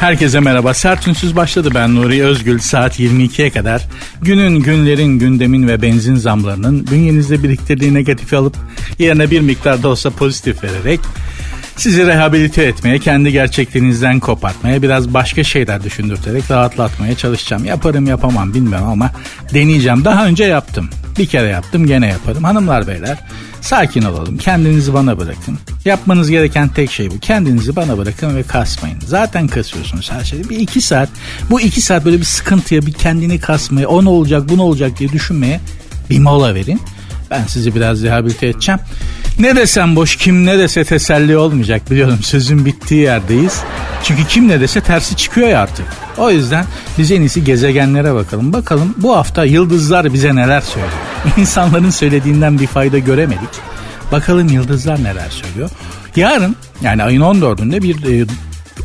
Herkese merhaba. Sertünsüz başladı ben Nuri Özgül. Saat 22'ye kadar günün, günlerin, gündemin ve benzin zamlarının bünyenizde biriktirdiği negatifi alıp yerine bir miktar da olsa pozitif vererek sizi rehabilite etmeye, kendi gerçekliğinizden kopartmaya, biraz başka şeyler düşündürterek rahatlatmaya çalışacağım. Yaparım yapamam bilmiyorum ama deneyeceğim. Daha önce yaptım. Bir kere yaptım gene yaparım. Hanımlar beyler sakin olalım. Kendinizi bana bırakın. Yapmanız gereken tek şey bu. Kendinizi bana bırakın ve kasmayın. Zaten kasıyorsunuz her şeyi. Bir iki saat. Bu iki saat böyle bir sıkıntıya bir kendini kasmaya o ne olacak bu ne olacak diye düşünmeye bir mola verin. Ben sizi biraz rehabilite edeceğim. Ne desem boş kim ne dese teselli olmayacak biliyorum sözün bittiği yerdeyiz. Çünkü kim ne dese tersi çıkıyor ya artık. O yüzden biz en iyisi gezegenlere bakalım. Bakalım bu hafta yıldızlar bize neler söylüyor. İnsanların söylediğinden bir fayda göremedik. Bakalım yıldızlar neler söylüyor. Yarın yani ayın 14'ünde bir e,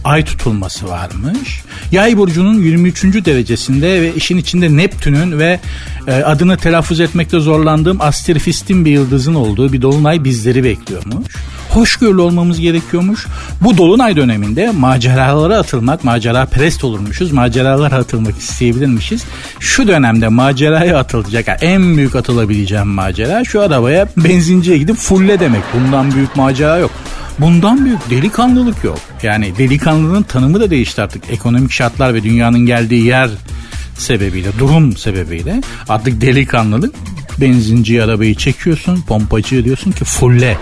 ay tutulması varmış. Yay burcunun 23. derecesinde ve işin içinde Neptün'ün ve e, adını telaffuz etmekte zorlandığım astrofistin bir yıldızın olduğu bir dolunay bizleri bekliyormuş. Hoşgörülü olmamız gerekiyormuş. Bu dolunay döneminde maceralara atılmak, macera perest olurmuşuz. Maceralara atılmak isteyebilirmişiz. Şu dönemde maceraya atılacak yani en büyük atılabileceğim macera şu arabaya benzinciye gidip fulle demek. Bundan büyük macera yok. Bundan büyük delikanlılık yok. Yani delikanlılığın tanımı da değişti artık. Ekonomik şartlar ve dünyanın geldiği yer sebebiyle, durum sebebiyle artık delikanlılık benzinci arabayı çekiyorsun, pompacı diyorsun ki fulle.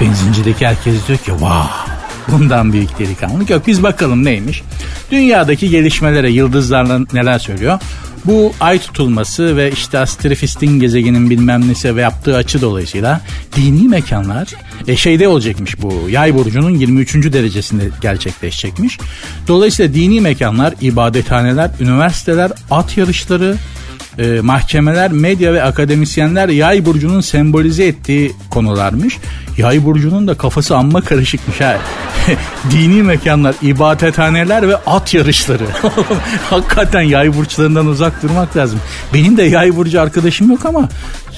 Benzincideki herkes diyor ki vah bundan büyük delikanlılık yok. Biz bakalım neymiş. Dünyadaki gelişmelere yıldızlarla neler söylüyor. Bu ay tutulması ve işte astrofistin gezegenin bilmem nesi ve yaptığı açı dolayısıyla dini mekanlar e, şeyde olacakmış bu yay burcunun 23. derecesinde gerçekleşecekmiş. Dolayısıyla dini mekanlar, ibadethaneler, üniversiteler, at yarışları, e, mahkemeler, medya ve akademisyenler yay burcunun sembolize ettiği konularmış. Yay burcunun da kafası amma karışıkmış ha. Dini mekanlar, ibadethaneler ve at yarışları. Hakikaten yay burçlarından uzak durmak lazım. Benim de yay burcu arkadaşım yok ama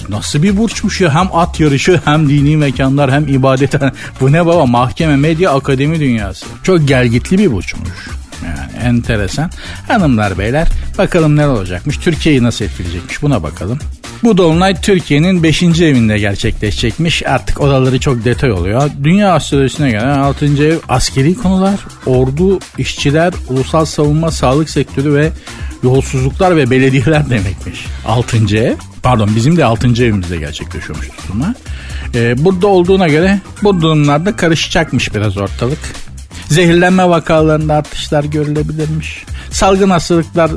nasıl bir burçmuş ya hem at yarışı hem dini mekanlar hem ibadethane. Bu ne baba mahkeme, medya, akademi dünyası. Çok gelgitli bir burçmuş. Yani enteresan. Hanımlar beyler bakalım ne olacakmış. Türkiye'yi nasıl etkileyecekmiş buna bakalım. Bu dolunay Türkiye'nin 5. evinde gerçekleşecekmiş. Artık odaları çok detay oluyor. Dünya astrolojisine göre 6. ev askeri konular, ordu, işçiler, ulusal savunma, sağlık sektörü ve yolsuzluklar ve belediyeler demekmiş. 6. ev. Pardon bizim de 6. evimizde gerçekleşiyormuş tutulma. Ee, burada olduğuna göre bu durumlarda karışacakmış biraz ortalık. Zehirlenme vakalarında artışlar görülebilirmiş. Salgın hastalıklar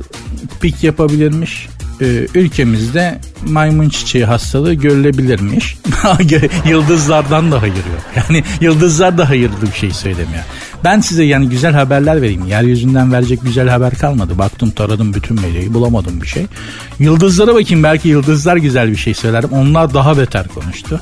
pik yapabilirmiş. Ee, ülkemizde maymun çiçeği hastalığı görülebilirmiş. Yıldızlardan da hayır yok. Yani yıldızlar da hayırlı bir şey söylemiyor. Ben size yani güzel haberler vereyim. Yeryüzünden verecek güzel haber kalmadı. Baktım taradım bütün medyayı bulamadım bir şey. Yıldızlara bakayım belki yıldızlar güzel bir şey söylerim. Onlar daha beter konuştu.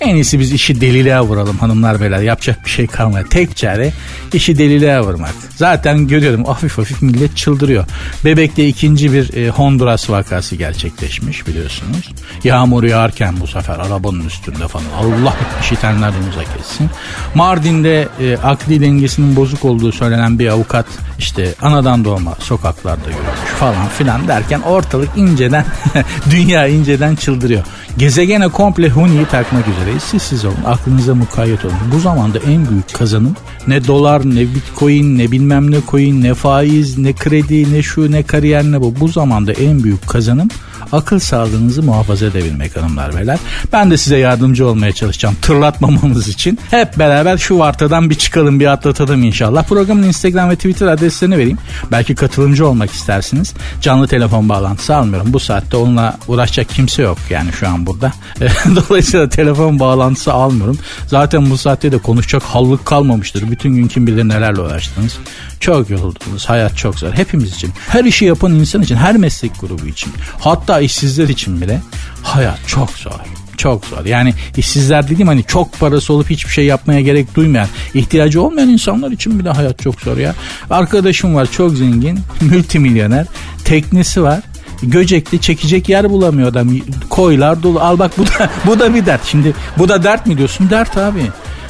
En iyisi biz işi deliliğe vuralım hanımlar beyler. Yapacak bir şey kalmadı. Tek çare işi deliliğe vurmak. Zaten görüyorum hafif hafif millet çıldırıyor. Bebek'te ikinci bir e, Honduras vakası gerçekleşmiş biliyorsunuz. Yağmur yağarken bu sefer arabanın üstünde falan. Allah işitenlerden uzak etsin. Mardin'de e, akli dengesinin bozuk olduğu söylenen bir avukat işte anadan doğma sokaklarda yürümüş falan filan derken ortalık inceden dünya inceden çıldırıyor. Gezegene komple huniyi takmak üzereyiz. Siz siz olun. Aklınıza mukayyet olun. Bu zamanda en büyük kazanım ne dolar ne bitcoin ne bilmem ne coin ne faiz ne kredi ne şu ne kariyer ne bu. Bu zamanda en büyük kazanım akıl sağlığınızı muhafaza edebilmek hanımlar beyler. Ben de size yardımcı olmaya çalışacağım tırlatmamamız için. Hep beraber şu vartadan bir çıkalım bir atlatalım inşallah. Programın Instagram ve Twitter adreslerini vereyim. Belki katılımcı olmak istersiniz. Canlı telefon bağlantısı almıyorum. Bu saatte onunla uğraşacak kimse yok yani şu an burada. Dolayısıyla telefon bağlantısı almıyorum. Zaten bu saatte de konuşacak hallık kalmamıştır. Bütün gün kim bilir nelerle uğraştınız. Çok yoruldunuz. Hayat çok zor. Hepimiz için. Her işi yapan insan için. Her meslek grubu için. Hatta işsizler için bile hayat çok zor. Çok zor. Yani işsizler dediğim hani çok parası olup hiçbir şey yapmaya gerek duymayan, ihtiyacı olmayan insanlar için bile hayat çok zor ya. Arkadaşım var çok zengin, multimilyoner, teknesi var. Göcekli çekecek yer bulamıyor adam. Koylar dolu. Al bak bu da bu da bir dert. Şimdi bu da dert mi diyorsun? Dert abi.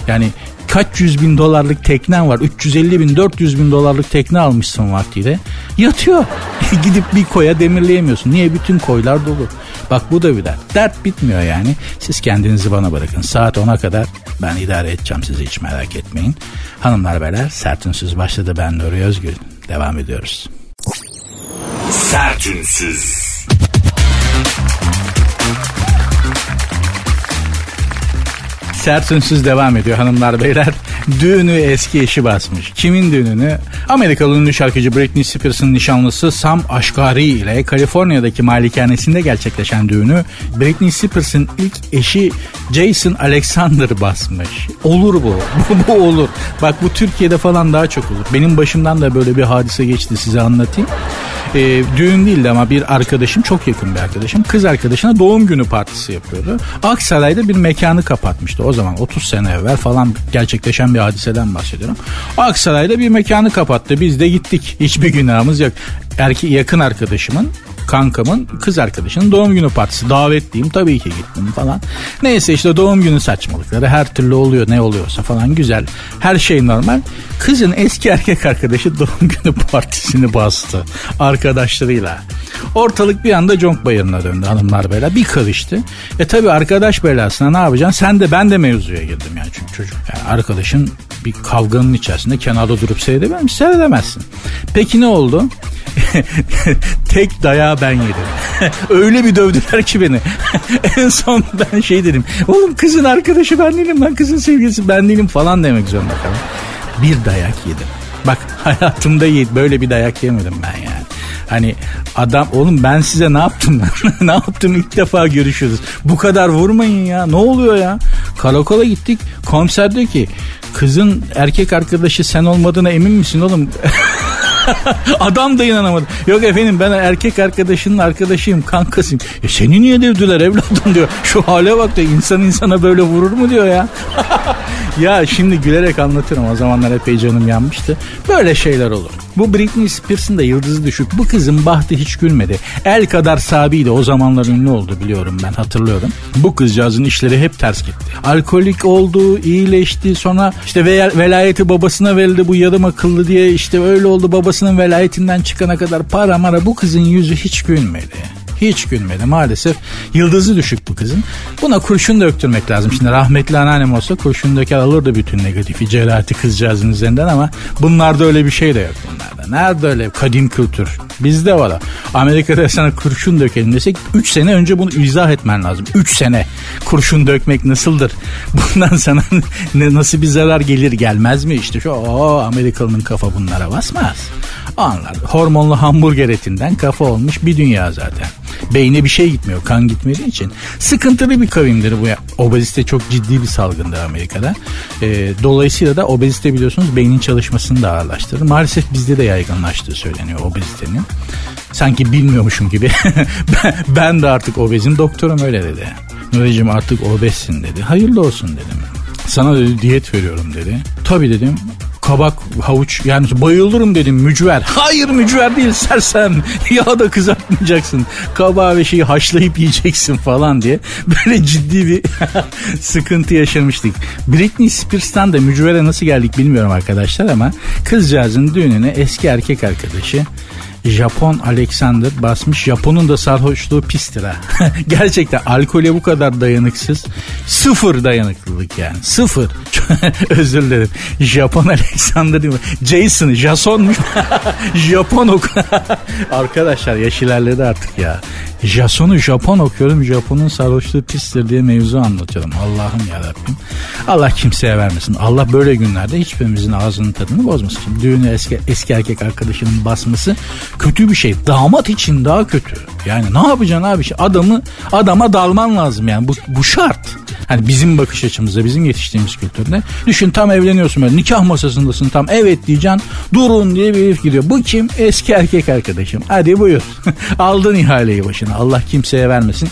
Yani kaç yüz bin dolarlık teknen var. 350 bin 400 bin dolarlık tekne almışsın vaktiyle. Yatıyor. Gidip bir koya demirleyemiyorsun. Niye? Bütün koylar dolu. Bak bu da bir dert. Dert bitmiyor yani. Siz kendinizi bana bırakın. Saat 10'a kadar ben idare edeceğim sizi hiç merak etmeyin. Hanımlar beyler Sertünsüz başladı ben Nuri Özgül. Devam ediyoruz. Sertünsüz. Sert Ünsüz devam ediyor hanımlar beyler. Düğünü eski eşi basmış. Kimin düğününü? Amerikalı ünlü şarkıcı Britney Spears'ın nişanlısı Sam Ashgari ile Kaliforniya'daki malikanesinde gerçekleşen düğünü Britney Spears'ın ilk eşi Jason Alexander basmış. Olur bu. bu olur. Bak bu Türkiye'de falan daha çok olur. Benim başımdan da böyle bir hadise geçti size anlatayım. E, düğün değildi ama bir arkadaşım çok yakın bir arkadaşım kız arkadaşına doğum günü partisi yapıyordu. Aksaray'da bir mekanı kapatmıştı o zaman 30 sene evvel falan gerçekleşen bir hadiseden bahsediyorum. Aksaray'da bir mekanı kapattı biz de gittik hiçbir günahımız yok. Erke yakın arkadaşımın kankamın kız arkadaşının doğum günü partisi. Davetliyim tabii ki gittim falan. Neyse işte doğum günü saçmalıkları her türlü oluyor ne oluyorsa falan güzel. Her şey normal. Kızın eski erkek arkadaşı doğum günü partisini bastı arkadaşlarıyla. Ortalık bir anda conk bayırına döndü hanımlar beyler. Bir karıştı. E tabii arkadaş belasına ne yapacaksın? Sen de ben de mevzuya girdim yani çünkü çocuk. Yani arkadaşın bir kavganın içerisinde kenarda durup seyredemez mi? Seyredemezsin. Peki ne oldu? Tek dayağı ben yedim. Öyle bir dövdüler ki beni. en son ben şey dedim. Oğlum kızın arkadaşı ben değilim lan kızın sevgilisi ben değilim falan demek zorunda kaldım. Bir dayak yedim. Bak hayatımda böyle bir dayak yemedim ben yani. Hani adam oğlum ben size ne yaptım ne yaptım ilk defa görüşüyoruz. Bu kadar vurmayın ya ne oluyor ya. Karakola gittik komiser diyor ki kızın erkek arkadaşı sen olmadığına emin misin oğlum? Adam da inanamadı. Yok efendim ben erkek arkadaşının arkadaşıyım kankasıyım. E seni niye dövdüler evladım diyor. Şu hale bak da insan insana böyle vurur mu diyor ya. ya şimdi gülerek anlatırım o zamanlar epey canım yanmıştı. Böyle şeyler olur. Bu Britney Spears'ın da yıldızı düşük. Bu kızın bahtı hiç gülmedi. El kadar sabiydi o zamanlar ünlü oldu biliyorum ben hatırlıyorum. Bu kızcağızın işleri hep ters gitti. Alkolik oldu, iyileşti sonra işte velayeti babasına verildi bu yarım akıllı diye işte öyle oldu babasının velayetinden çıkana kadar para mara bu kızın yüzü hiç gülmedi. Hiç gülmedi maalesef. Yıldızı düşük bu kızın. Buna kurşun döktürmek lazım. Şimdi rahmetli anneannem olsa kurşun döker alırdı bütün negatifi celati kızcağızın üzerinden ama bunlarda öyle bir şey de yok bunlarda. Nerede öyle kadim kültür? Bizde var. Amerika'da sana kurşun dökelim desek 3 sene önce bunu izah etmen lazım. 3 sene kurşun dökmek nasıldır? Bundan sana ne, nasıl bir zarar gelir gelmez mi? İşte şu o Amerikalı'nın kafa bunlara basmaz. Anlar. Hormonlu hamburger etinden kafa olmuş bir dünya zaten. Beyne bir şey gitmiyor. Kan gitmediği için. Sıkıntılı bir kavimdir bu. Obezite çok ciddi bir salgındır Amerika'da. E, dolayısıyla da obezite biliyorsunuz beynin çalışmasını da ağırlaştırır. Maalesef bizde de yaygınlaştığı söyleniyor obezitenin. Sanki bilmiyormuşum gibi. ben de artık obezim. Doktorum öyle dedi. Nuri'cim artık obezsin dedi. Hayırlı olsun dedim. Sana dedi diyet veriyorum dedi. Tabii dedim kabak, havuç yani bayılırım dedim mücver. Hayır mücver değil sersem. Ya da kızartmayacaksın. Kabağı ve şeyi haşlayıp yiyeceksin falan diye. Böyle ciddi bir sıkıntı yaşamıştık. Britney Spears'tan da mücvere nasıl geldik bilmiyorum arkadaşlar ama kızcağızın düğününe eski erkek arkadaşı Japon Alexander basmış. Japon'un da sarhoşluğu pistir ha. Gerçekten alkole bu kadar dayanıksız. Sıfır dayanıklılık yani. Sıfır. Özür dilerim. Japon Alexander değil mi? Jason, Jason'muş. Japon ok. Arkadaşlar yaş ilerledi artık ya. Jason'u Japon okuyorum. Japon'un sarhoşluğu pistir diye mevzu anlatıyorum. Allah'ım yarabbim. Allah kimseye vermesin. Allah böyle günlerde hiçbirimizin ağzının tadını bozmasın. Şimdi düğünü eski, eski erkek arkadaşının basması kötü bir şey. Damat için daha kötü. Yani ne yapacaksın abi? Adamı adama dalman lazım yani. Bu, bu şart. Hani bizim bakış açımızda, bizim yetiştiğimiz kültürde. Düşün tam evleniyorsun böyle nikah masasındasın tam evet diyeceksin. Durun diye bir herif gidiyor. Bu kim? Eski erkek arkadaşım. Hadi buyur. Aldın ihaleyi başına. Allah kimseye vermesin.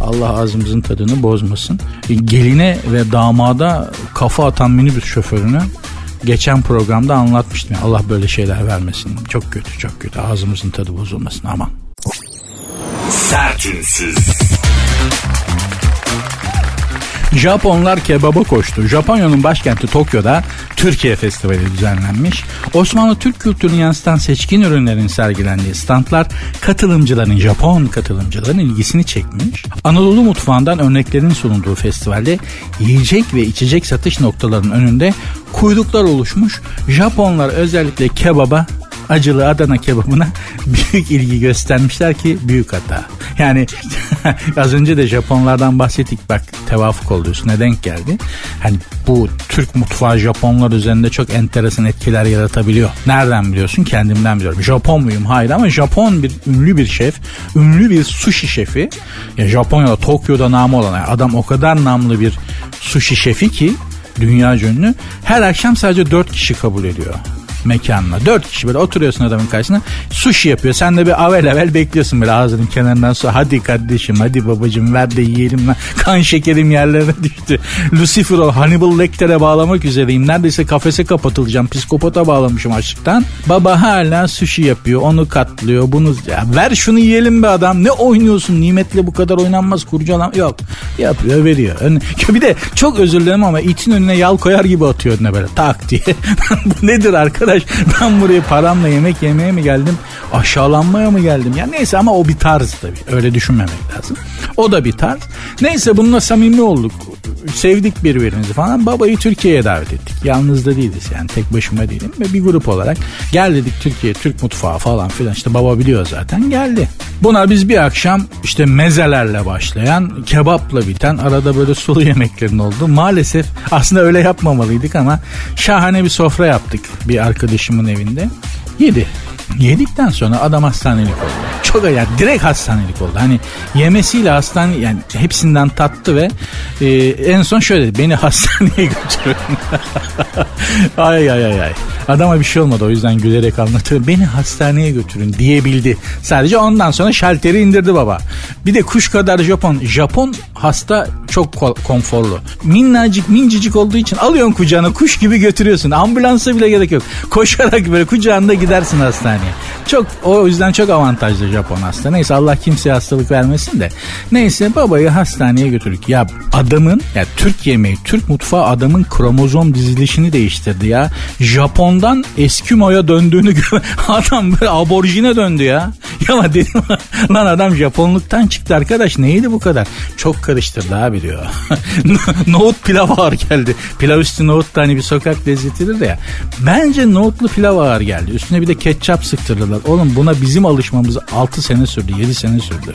Allah ağzımızın tadını bozmasın. E, geline ve damada kafa atan minibüs şoförünü geçen programda anlatmıştım. Allah böyle şeyler vermesin. Çok kötü çok kötü ağzımızın tadı bozulmasın aman. Sertünsüz. Japonlar kebaba koştu. Japonya'nın başkenti Tokyo'da Türkiye Festivali düzenlenmiş. Osmanlı Türk kültürünü yansıtan seçkin ürünlerin sergilendiği standlar katılımcıların, Japon katılımcıların ilgisini çekmiş. Anadolu mutfağından örneklerin sunulduğu festivalde yiyecek ve içecek satış noktalarının önünde kuyruklar oluşmuş. Japonlar özellikle kebaba acılı Adana kebabına büyük ilgi göstermişler ki büyük hata. Yani az önce de Japonlardan bahsettik bak tevafuk oldu üstüne denk geldi. Hani bu Türk mutfağı Japonlar üzerinde çok enteresan etkiler yaratabiliyor. Nereden biliyorsun? Kendimden biliyorum. Japon muyum? Hayır ama Japon bir ünlü bir şef, ünlü bir sushi şefi. Ya Japonya'da Tokyo'da namı olan adam o kadar namlı bir sushi şefi ki dünya ünlü. Her akşam sadece 4 kişi kabul ediyor mekanına. Dört kişi böyle oturuyorsun adamın karşısına. Sushi yapıyor. Sen de bir avel avel bekliyorsun böyle ağzının kenarından sonra. Hadi kardeşim hadi babacım ver de yiyelim lan. Kan şekerim yerlerine düştü. Lucifer o Hannibal Lecter'e bağlamak üzereyim. Neredeyse kafese kapatılacağım. Psikopata bağlamışım açlıktan. Baba hala sushi yapıyor. Onu katlıyor. Bunu ya ver şunu yiyelim be adam. Ne oynuyorsun? Nimetle bu kadar oynanmaz kurcalam. Yok. Yapıyor veriyor. Bir de çok özür dilerim ama itin önüne yal koyar gibi atıyor önüne böyle tak diye. bu nedir arkadaş? Arkadaş ben buraya paramla yemek yemeye mi geldim? Aşağılanmaya mı geldim? Ya neyse ama o bir tarz tabii. Öyle düşünmemek lazım. O da bir tarz. Neyse bununla samimi olduk sevdik birbirimizi falan babayı Türkiye'ye davet ettik yalnız da değiliz yani tek başıma değilim ve bir grup olarak gel dedik Türkiye Türk mutfağı falan filan işte baba biliyor zaten geldi buna biz bir akşam işte mezelerle başlayan kebapla biten arada böyle sulu yemeklerin oldu maalesef aslında öyle yapmamalıydık ama şahane bir sofra yaptık bir arkadaşımın evinde. Yedi. Yedikten sonra adam hastanelik oldu. Çok yani direkt hastanelik oldu. Hani yemesiyle hastane yani hepsinden tattı ve e, en son şöyle dedi. Beni hastaneye götürün. ay ay ay ay. Adama bir şey olmadı o yüzden gülerek anlatıyor. Beni hastaneye götürün diyebildi. Sadece ondan sonra şalteri indirdi baba. Bir de kuş kadar Japon. Japon hasta çok konforlu. Minnacık mincicik olduğu için alıyorsun kucağına kuş gibi götürüyorsun. Ambulansa bile gerek yok. Koşarak böyle kucağında gidersin hastaneye. Çok o yüzden çok avantajlı Japon hasta. Neyse Allah kimseye hastalık vermesin de. Neyse babayı hastaneye götürdük. Ya adamın ya Türk yemeği, Türk mutfağı adamın kromozom dizilişini değiştirdi ya. Japon'dan Eskimo'ya döndüğünü gör. Adam böyle aborjine döndü ya. Ya dedim lan adam Japonluktan çıktı arkadaş neydi bu kadar? Çok karıştırdı abi diyor. nohut pilav ağır geldi. Pilav üstü nohut da hani bir sokak lezzetidir ya. Bence nohutlu pilav ağır geldi. Üstüne bir de ketçap sıktırdılar. Oğlum buna bizim alışmamız 6 sene sürdü 7 sene sürdü.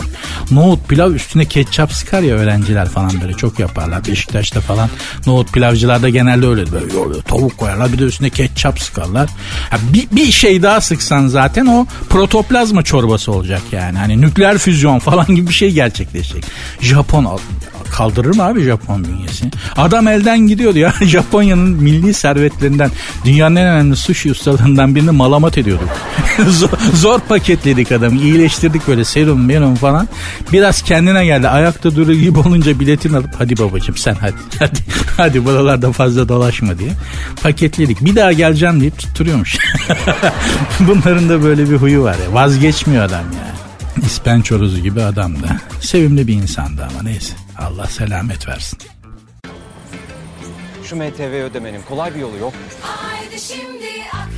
Nohut pilav üstüne ketçap sıkar ya öğrenciler falan böyle çok yaparlar. Beşiktaş'ta falan nohut pilavcılarda genelde öyle böyle tavuk koyarlar bir de üstüne ketçap sıkarlar. Ha, bir, bir şey daha sıksan zaten o protoplazma çorbası olacak yani. Hani nükleer füzyon falan gibi bir şey gerçekleşecek. Japon kaldırır mı abi Japon bünyesi? Adam elden gidiyordu ya. Japonya'nın milli servetlerinden dünyanın en önemli sushi ustalarından birini malamat ediyorduk. zor, zor paketledik adamı. İyileştirdik böyle serum merum falan. Biraz kendine geldi. Ayakta durur gibi olunca biletini alıp hadi babacım sen hadi. Hadi, hadi buralarda fazla dolaşma diye. Paketledik. Bir daha geleceğim deyip tutturuyormuş. Bunların da böyle bir huyu var ya. Vazgeçmiyor adam ya. İspençorozu gibi adamdı. Sevimli bir insandı ama neyse. Allah selamet versin. Şu MTV ödemenin kolay bir yolu yok. Haydi şimdi Akbank.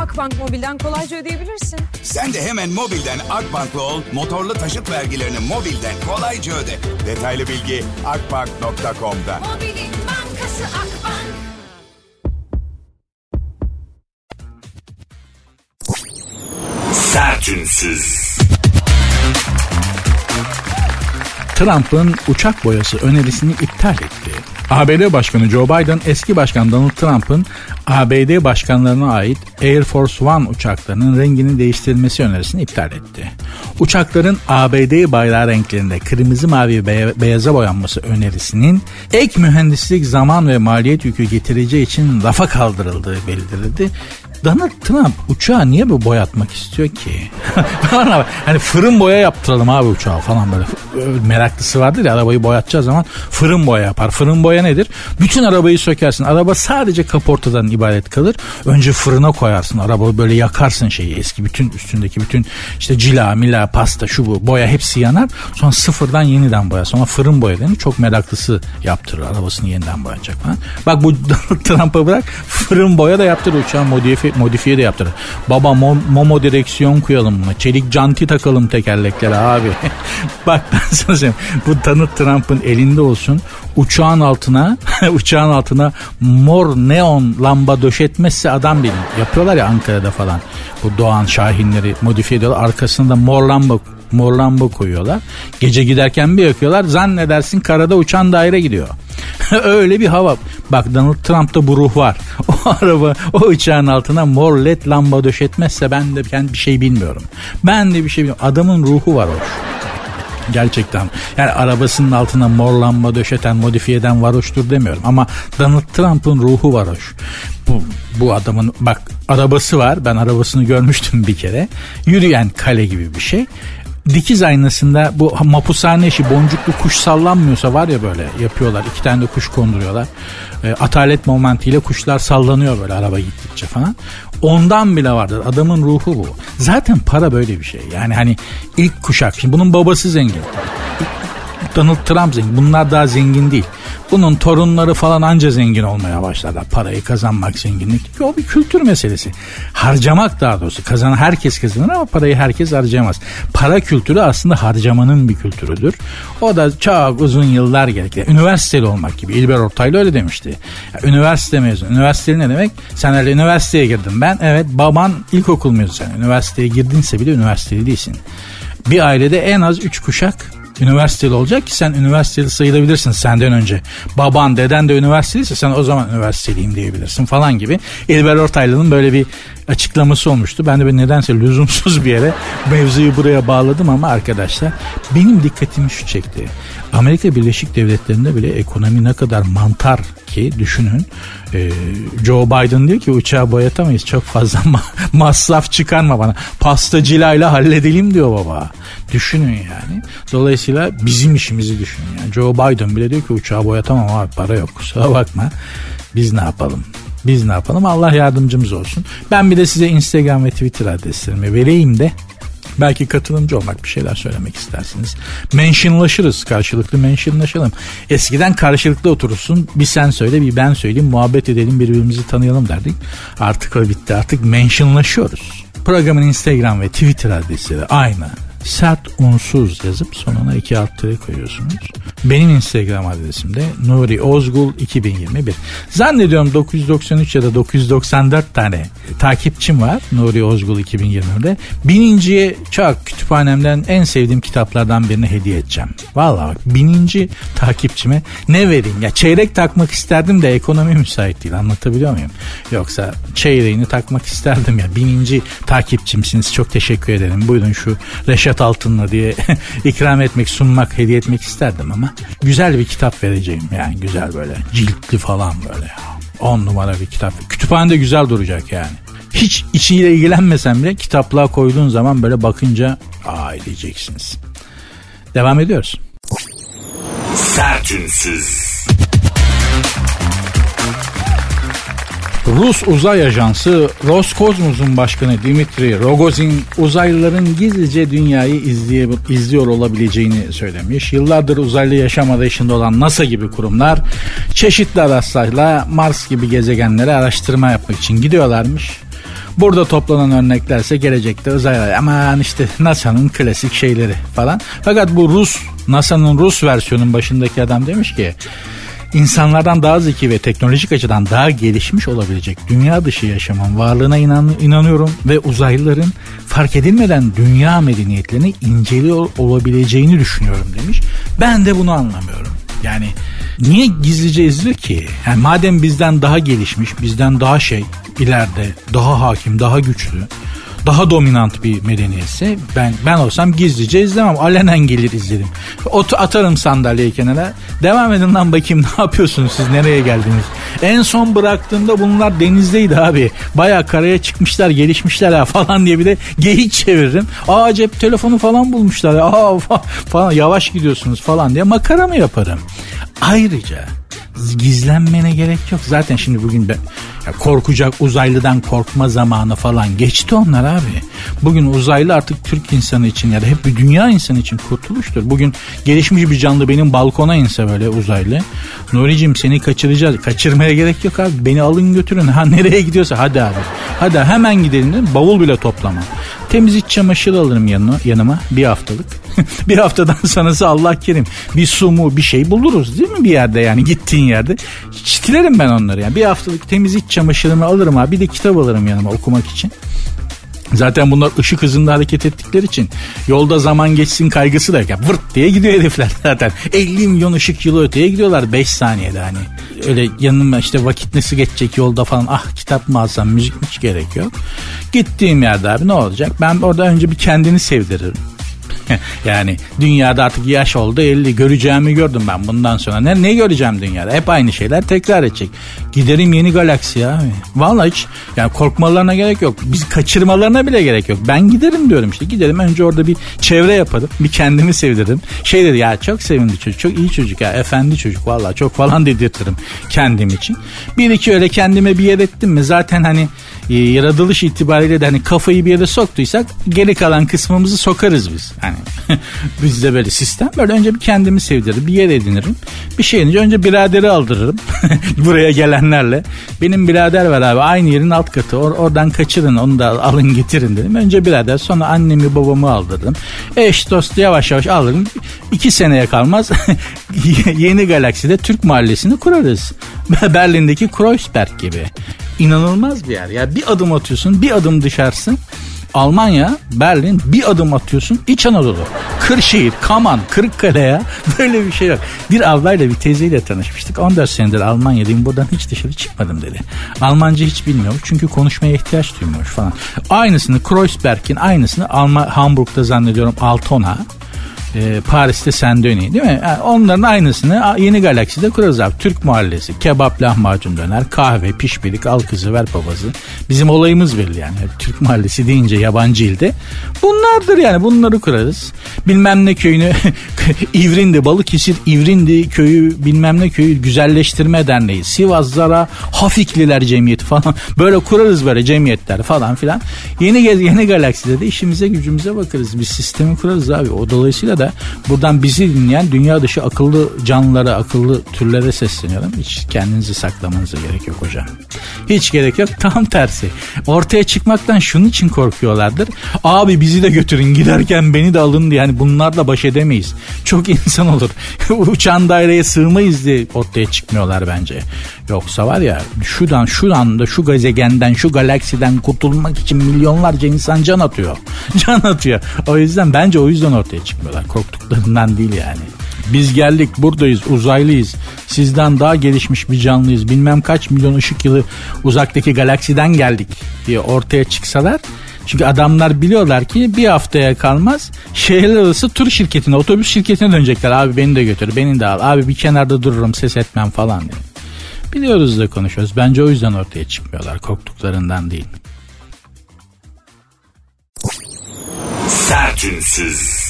Akbank Mobil'den kolayca ödeyebilirsin. Sen de hemen mobilden Akbank'lı ol, motorlu taşıt vergilerini mobilden kolayca öde. Detaylı bilgi akbank.com'da. Mobilin bankası Akbank. Sertünsüz. Trump'ın uçak boyası önerisini iptal etti. ABD Başkanı Joe Biden eski başkan Donald Trump'ın ABD başkanlarına ait Air Force One uçaklarının renginin değiştirilmesi önerisini iptal etti. Uçakların ABD bayrağı renklerinde kırmızı mavi ve beyaza boyanması önerisinin ek mühendislik zaman ve maliyet yükü getireceği için rafa kaldırıldığı bildirildi. Donald Trump uçağı niye bu boyatmak istiyor ki? hani fırın boya yaptıralım abi uçağı falan böyle. Meraklısı vardır ya arabayı boyatacağı zaman fırın boya yapar. Fırın boya nedir? Bütün arabayı sökersin. Araba sadece kaportadan ibaret kalır. Önce fırına koyarsın. Araba böyle yakarsın şeyi eski bütün üstündeki bütün işte cila, mila, pasta şu bu boya hepsi yanar. Sonra sıfırdan yeniden boyar. Sonra fırın boya denir. Çok meraklısı yaptırır arabasını yeniden boyayacak falan. Bak bu Trump'a bırak fırın boya da yaptırır. Uçağı modifiye, modifiye de yaptırır. Baba mom, momo direksiyon koyalım mı? Çelik canti takalım tekerleklere abi. Bak ben sana söyleyeyim. Bu tanıt Trump'ın elinde olsun. Uçağın altına uçağın altına mor neon lamba döşetmezse adam bilir. Yapıyorlar ya Ankara'da falan. Bu Doğan Şahinleri modifiye ediyorlar. Arkasında mor lamba mor lamba koyuyorlar. Gece giderken bir yakıyorlar. Zannedersin karada uçan daire gidiyor. Öyle bir hava. Bak Donald Trump'ta bu ruh var. O araba o uçağın altına mor led lamba döşetmezse ben de kendi bir şey bilmiyorum. Ben de bir şey bilmiyorum. Adamın ruhu var o. Gerçekten. Yani arabasının altına mor lamba döşeten, modifiyeden varoştur demiyorum. Ama Donald Trump'ın ruhu varoş. Bu, bu adamın bak arabası var. Ben arabasını görmüştüm bir kere. Yürüyen kale gibi bir şey dikiz aynasında bu mapushane işi boncuklu kuş sallanmıyorsa var ya böyle yapıyorlar. iki tane de kuş konduruyorlar. E, atalet momentiyle kuşlar sallanıyor böyle araba gittikçe falan. Ondan bile vardır. Adamın ruhu bu. Zaten para böyle bir şey. Yani hani ilk kuşak. Şimdi bunun babası zengin. Donald Trump zengin. Bunlar daha zengin değil. Bunun torunları falan anca zengin olmaya başladı. Parayı kazanmak zenginlik. O bir kültür meselesi. Harcamak daha doğrusu. Kazanan herkes kazanır ama parayı herkes harcayamaz. Para kültürü aslında harcamanın bir kültürüdür. O da çok uzun yıllar gerekli. Üniversiteli olmak gibi. İlber Ortaylı öyle demişti. Üniversite mezunu. Üniversiteli ne demek? Sen öyle üniversiteye girdin. Ben evet baban ilkokul mezunu. Sen üniversiteye girdinse bile üniversiteli değilsin. Bir ailede en az üç kuşak üniversiteli olacak ki sen üniversiteli sayılabilirsin senden önce. Baban deden de üniversiteliyse sen o zaman üniversiteliyim diyebilirsin falan gibi. İlber Ortaylı'nın böyle bir açıklaması olmuştu. Ben de ben nedense lüzumsuz bir yere mevzuyu buraya bağladım ama arkadaşlar benim dikkatimi şu çekti. Amerika Birleşik Devletleri'nde bile ekonomi ne kadar mantar ki düşünün. Ee, Joe Biden diyor ki uçağı boyatamayız çok fazla ma- masraf çıkarma bana. Pastacılayla halledelim diyor baba. Düşünün yani. Dolayısıyla bizim işimizi düşünün. Yani Joe Biden bile diyor ki uçağı boyatamam abi para yok kusura bakma. Biz ne yapalım? Biz ne yapalım? Allah yardımcımız olsun. Ben bir de size Instagram ve Twitter adreslerimi vereyim de Belki katılımcı olmak bir şeyler söylemek istersiniz. Mentionlaşırız karşılıklı mentionlaşalım. Eskiden karşılıklı oturursun bir sen söyle bir ben söyleyeyim muhabbet edelim birbirimizi tanıyalım derdik. Artık o bitti artık mentionlaşıyoruz. Programın Instagram ve Twitter adresleri aynı sert unsuz yazıp sonuna iki alt tere koyuyorsunuz. Benim Instagram adresim de Nuri Ozgul 2021. Zannediyorum 993 ya da 994 tane takipçim var Nuri Ozgul 2021'de. Bininciye çok kütüphanemden en sevdiğim kitaplardan birini hediye edeceğim. Valla bak bininci takipçime ne vereyim? Ya çeyrek takmak isterdim de ekonomi müsait değil anlatabiliyor muyum? Yoksa çeyreğini takmak isterdim ya. Bininci takipçimsiniz çok teşekkür ederim. Buyurun şu Reşat Reşat Altın'la diye ikram etmek, sunmak, hediye etmek isterdim ama güzel bir kitap vereceğim. Yani güzel böyle ciltli falan böyle. On numara bir kitap. Kütüphanede güzel duracak yani. Hiç içiyle ilgilenmesen bile kitaplığa koyduğun zaman böyle bakınca aa diyeceksiniz. Devam ediyoruz. Sertünsüz. Rus uzay ajansı Roskosmos'un başkanı Dimitri Rogozin uzaylıların gizlice dünyayı izleye, izliyor olabileceğini söylemiş. Yıllardır uzaylı yaşam arayışında olan NASA gibi kurumlar çeşitli araçlarla Mars gibi gezegenlere araştırma yapmak için gidiyorlarmış. Burada toplanan örneklerse gelecekte uzay aman işte NASA'nın klasik şeyleri falan. Fakat bu Rus NASA'nın Rus versiyonun başındaki adam demiş ki insanlardan daha zeki ve teknolojik açıdan daha gelişmiş olabilecek dünya dışı yaşamın varlığına inan, inanıyorum ve uzaylıların fark edilmeden dünya medeniyetlerini inceliyor olabileceğini düşünüyorum demiş. Ben de bunu anlamıyorum. Yani niye gizlice izliyor ki? Yani madem bizden daha gelişmiş, bizden daha şey, ileride, daha hakim, daha güçlü, daha dominant bir medeniyetse ben ben olsam gizlice izlemem. Alenen gelir izlerim. Ot atarım sandalyeyi kenara. Devam edin lan bakayım ne yapıyorsunuz siz nereye geldiniz? En son bıraktığımda bunlar denizdeydi abi. Baya karaya çıkmışlar gelişmişler ha falan diye bir de geyik çeviririm. Aa cep telefonu falan bulmuşlar. Aa falan yavaş gidiyorsunuz falan diye makara mı yaparım? Ayrıca gizlenmene gerek yok. Zaten şimdi bugün ben ya korkacak uzaylıdan korkma zamanı falan geçti onlar abi. Bugün uzaylı artık Türk insanı için ya da hep bir dünya insanı için kurtuluştur. Bugün gelişmiş bir canlı benim balkona inse böyle uzaylı. Nuri'cim seni kaçıracağız. Kaçırmaya gerek yok abi. Beni alın götürün. Ha nereye gidiyorsa hadi abi. Hadi hemen gidelim. Bavul bile toplama. Temiz iç çamaşır alırım yanına, yanıma bir haftalık. bir haftadan sonrası Allah kerim. Bir su mu bir şey buluruz değil mi bir yerde yani gittiğin yerde. Çitilerim ben onları yani. Bir haftalık temiz iç çamaşırımı alırım abi. Bir de kitap alırım yanıma okumak için. Zaten bunlar ışık hızında hareket ettikleri için yolda zaman geçsin kaygısı da yok. Yani vırt diye gidiyor herifler zaten. 50 milyon ışık yılı öteye gidiyorlar 5 saniyede hani. Öyle yanıma işte vakit nasıl geçecek yolda falan ah kitap mı alsam müzik hiç gerek yok. Gittiğim yerde abi ne olacak? Ben orada önce bir kendini sevdiririm. yani dünyada artık yaş oldu 50 göreceğimi gördüm ben bundan sonra. Ne, ne göreceğim dünyada? Hep aynı şeyler tekrar edecek. Giderim yeni galaksi abi. Vallahi hiç yani korkmalarına gerek yok. Biz kaçırmalarına bile gerek yok. Ben giderim diyorum işte. Giderim önce orada bir çevre yaparım. Bir kendimi sevdiririm. Şey dedi ya çok sevimli çocuk. Çok iyi çocuk ya. Efendi çocuk vallahi çok falan dedirtirim kendim için. Bir iki öyle kendime bir yer ettim mi zaten hani e, yaratılış itibariyle de hani kafayı bir yere soktuysak geri kalan kısmımızı sokarız biz. Hani bizde böyle sistem. Böyle önce bir kendimi sevdiririm. Bir yer edinirim. Bir şey önce önce biraderi aldırırım. Buraya gelenlerle. Benim birader var abi. Aynı yerin alt katı. Or oradan kaçırın onu da alın getirin dedim. Önce birader sonra annemi babamı aldırdım. Eş dost yavaş yavaş alırım. İki seneye kalmaz. Yeni galakside Türk mahallesini kurarız. Berlin'deki Kreuzberg gibi. İnanılmaz bir yer. Ya bir adım atıyorsun, bir adım dışarısın. Almanya, Berlin bir adım atıyorsun İç Anadolu. Kırşehir, Kaman, Kırıkkale ya. Böyle bir şey yok. Bir ablayla bir teyzeyle tanışmıştık. 14 senedir Almanya'dayım buradan hiç dışarı çıkmadım dedi. Almanca hiç bilmiyor çünkü konuşmaya ihtiyaç duymuyor falan. Aynısını Kreuzberg'in aynısını Alma, Hamburg'da zannediyorum Altona e, Paris'te Sendöni değil mi? Yani onların aynısını yeni galakside kurarız abi. Türk mahallesi, kebap, lahmacun döner, kahve, pişpirik, al kızı, ver babası. Bizim olayımız belli yani. Türk mahallesi deyince yabancı ilde. Bunlardır yani bunları kurarız. Bilmem ne köyünü İvrindi, Balıkesir İvrindi köyü bilmem ne köyü güzelleştirme derneği. Sivaslara Hafikliler Cemiyeti falan. Böyle kurarız böyle cemiyetler falan filan. Yeni yeni galakside de işimize gücümüze bakarız. Bir sistemi kurarız abi. O dolayısıyla da buradan bizi dinleyen dünya dışı akıllı canlılara, akıllı türlere sesleniyorum. Hiç kendinizi saklamanıza gerek yok hocam. Hiç gerek yok. Tam tersi. Ortaya çıkmaktan şunun için korkuyorlardır. Abi bizi de götürün giderken beni de alın diye. Yani bunlarla baş edemeyiz. Çok insan olur. Uçan daireye sığmayız diye ortaya çıkmıyorlar bence. Yoksa var ya şuradan şu anda şu gezegenden şu galaksiden kurtulmak için milyonlarca insan can atıyor. Can atıyor. O yüzden bence o yüzden ortaya çıkmıyorlar. Korktuklarından değil yani. Biz geldik buradayız uzaylıyız. Sizden daha gelişmiş bir canlıyız. Bilmem kaç milyon ışık yılı uzaktaki galaksiden geldik diye ortaya çıksalar çünkü adamlar biliyorlar ki bir haftaya kalmaz şehirler arası tur şirketine, otobüs şirketine dönecekler. Abi beni de götür, beni de al. Abi bir kenarda dururum, ses etmem falan diye. Biliyoruz da konuşuyoruz. Bence o yüzden ortaya çıkmıyorlar. Korktuklarından değil. Sertünsüz.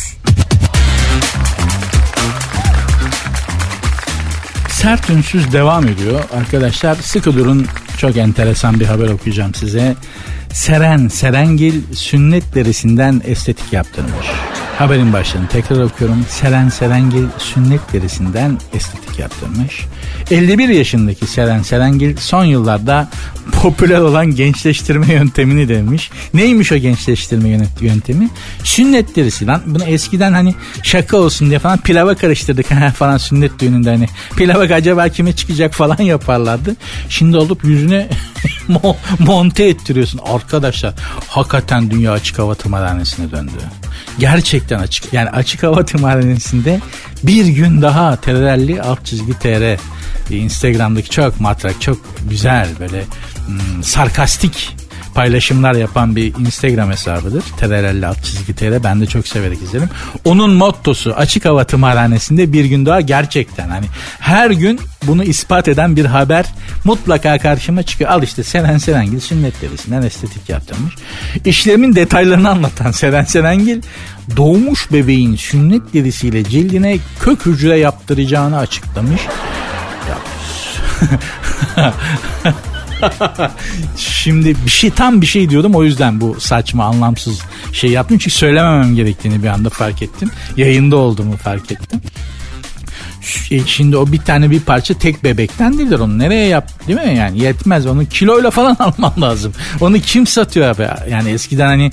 Sert ünsüz devam ediyor. Arkadaşlar sıkı durun çok enteresan bir haber okuyacağım size. Seren Serengil sünnet derisinden estetik yaptırmış. Haberin başlığını tekrar okuyorum. Seren Serengil sünnet derisinden estetik yaptırmış. 51 yaşındaki Seren Serengil son yıllarda popüler olan gençleştirme yöntemini demiş. Neymiş o gençleştirme yöntemi? Sünnet derisi lan. Bunu eskiden hani şaka olsun diye falan pilava karıştırdık falan sünnet düğününde hani. Pilava acaba kime çıkacak falan yaparlardı. Şimdi olup yüzüne monte ettiriyorsun. Arkadaşlar hakikaten dünya açık hava tımarhanesine döndü. Gerçekten açık. Yani açık hava tımarhanesinde bir gün daha terörelli alt çizgi tr Instagram'daki çok matrak çok güzel böyle hmm, sarkastik paylaşımlar yapan bir Instagram hesabıdır. Tererelli alt çizgi tere ben de çok severek izlerim. Onun mottosu açık hava tımarhanesinde bir gün daha gerçekten hani her gün bunu ispat eden bir haber mutlaka karşıma çıkıyor. Al işte Seren Serengil sünnet derisinden estetik yaptırmış. İşlemin detaylarını anlatan Seren Serengil doğmuş bebeğin sünnet derisiyle cildine kök hücre yaptıracağını açıklamış. Şimdi bir şey tam bir şey diyordum o yüzden bu saçma anlamsız şey yaptım. Çünkü söylememem gerektiğini bir anda fark ettim. Yayında olduğumu fark ettim. E, şimdi o bir tane bir parça tek bebekten değildir onu nereye yap değil mi yani yetmez onu kiloyla falan alman lazım onu kim satıyor abi yani eskiden hani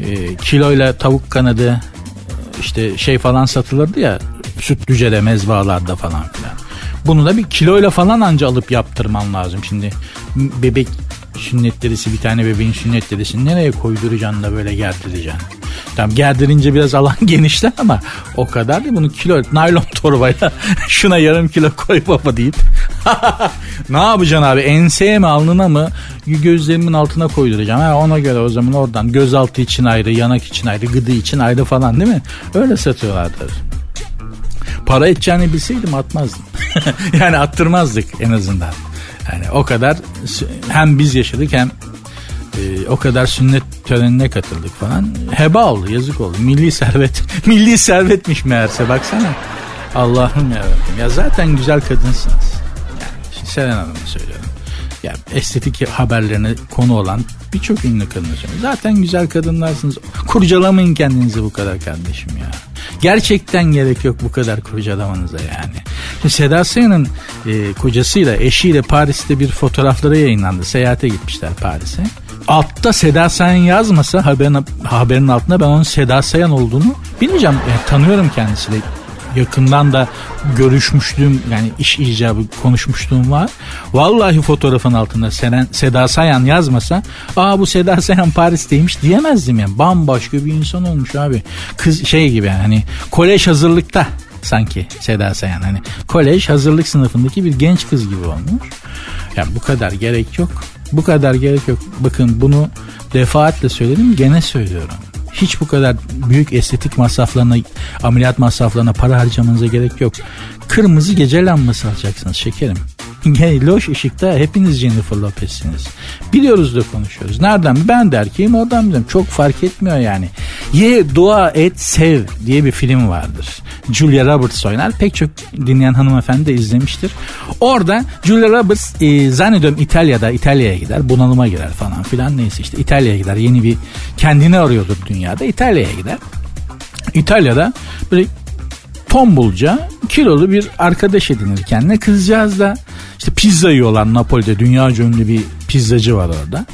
e, kiloyla tavuk kanadı işte şey falan satılırdı ya sütlücede mezbalarda falan filan bunu da bir kiloyla falan anca alıp yaptırman lazım. Şimdi bebek sünnet derisi bir tane bebeğin sünnet derisi nereye koyduracaksın da böyle gerdireceksin. Tamam gerdirince biraz alan genişler ama o kadar değil. Bunu kilo naylon torbayla şuna yarım kilo koy baba deyip ne yapacaksın abi enseye mi alnına mı gözlerimin altına koyduracağım. Ha, ona göre o zaman oradan gözaltı için ayrı yanak için ayrı gıdı için ayrı falan değil mi? Öyle satıyorlardır. Para edeceğini bilseydim atmazdım. yani attırmazdık en azından. Yani o kadar hem biz yaşadık hem e, o kadar sünnet törenine katıldık falan. Heba oldu yazık oldu. Milli servet. milli servetmiş meğerse baksana. Allah'ım yarabbim. Ya zaten güzel kadınsınız. Yani Selen Hanım'a söylüyorum. Ya estetik haberlerine konu olan birçok ünlü kadın Zaten güzel kadınlarsınız. Kurcalamayın kendinizi bu kadar kardeşim ya. Gerçekten gerek yok bu kadar kurcalamanıza yani. Şimdi Seda Sayan'ın e, kocasıyla eşiyle Paris'te bir fotoğrafları yayınlandı. Seyahate gitmişler Paris'e. Altta Seda Sayan yazmasa haberin, haberin altında ben onun Seda Sayan olduğunu bilmeyeceğim. Yani tanıyorum kendisiyle yakından da görüşmüştüm yani iş icabı konuşmuşluğum var. Vallahi fotoğrafın altında Seren, Seda Sayan yazmasa aa bu Seda Sayan Paris'teymiş diyemezdim yani. Bambaşka bir insan olmuş abi. Kız şey gibi yani hani kolej hazırlıkta sanki Seda Sayan hani kolej hazırlık sınıfındaki bir genç kız gibi olmuş. Ya bu kadar gerek yok. Bu kadar gerek yok. Bakın bunu defaatle söyledim gene söylüyorum hiç bu kadar büyük estetik masraflarına, ameliyat masraflarına para harcamanıza gerek yok. Kırmızı gece lambası alacaksınız şekerim. Loş ışıkta hepiniz Jennifer Lopez'siniz. Biliyoruz da konuşuyoruz. Nereden? Ben de erkeğim oradan biliyorum. Çok fark etmiyor yani. Ye, dua et, sev diye bir film vardır. Julia Roberts oynar. Pek çok dinleyen hanımefendi de izlemiştir. Orada Julia Roberts e, zannediyorum İtalya'da İtalya'ya gider. Bunalıma girer falan filan neyse işte İtalya'ya gider. Yeni bir kendini arıyordur dünyada. İtalya'ya gider. İtalya'da böyle tombulca kilolu bir arkadaş edinir kendine. Kızcağız da işte pizza yiyorlar Napoli'de. Dünya ünlü bir pizzacı var orada.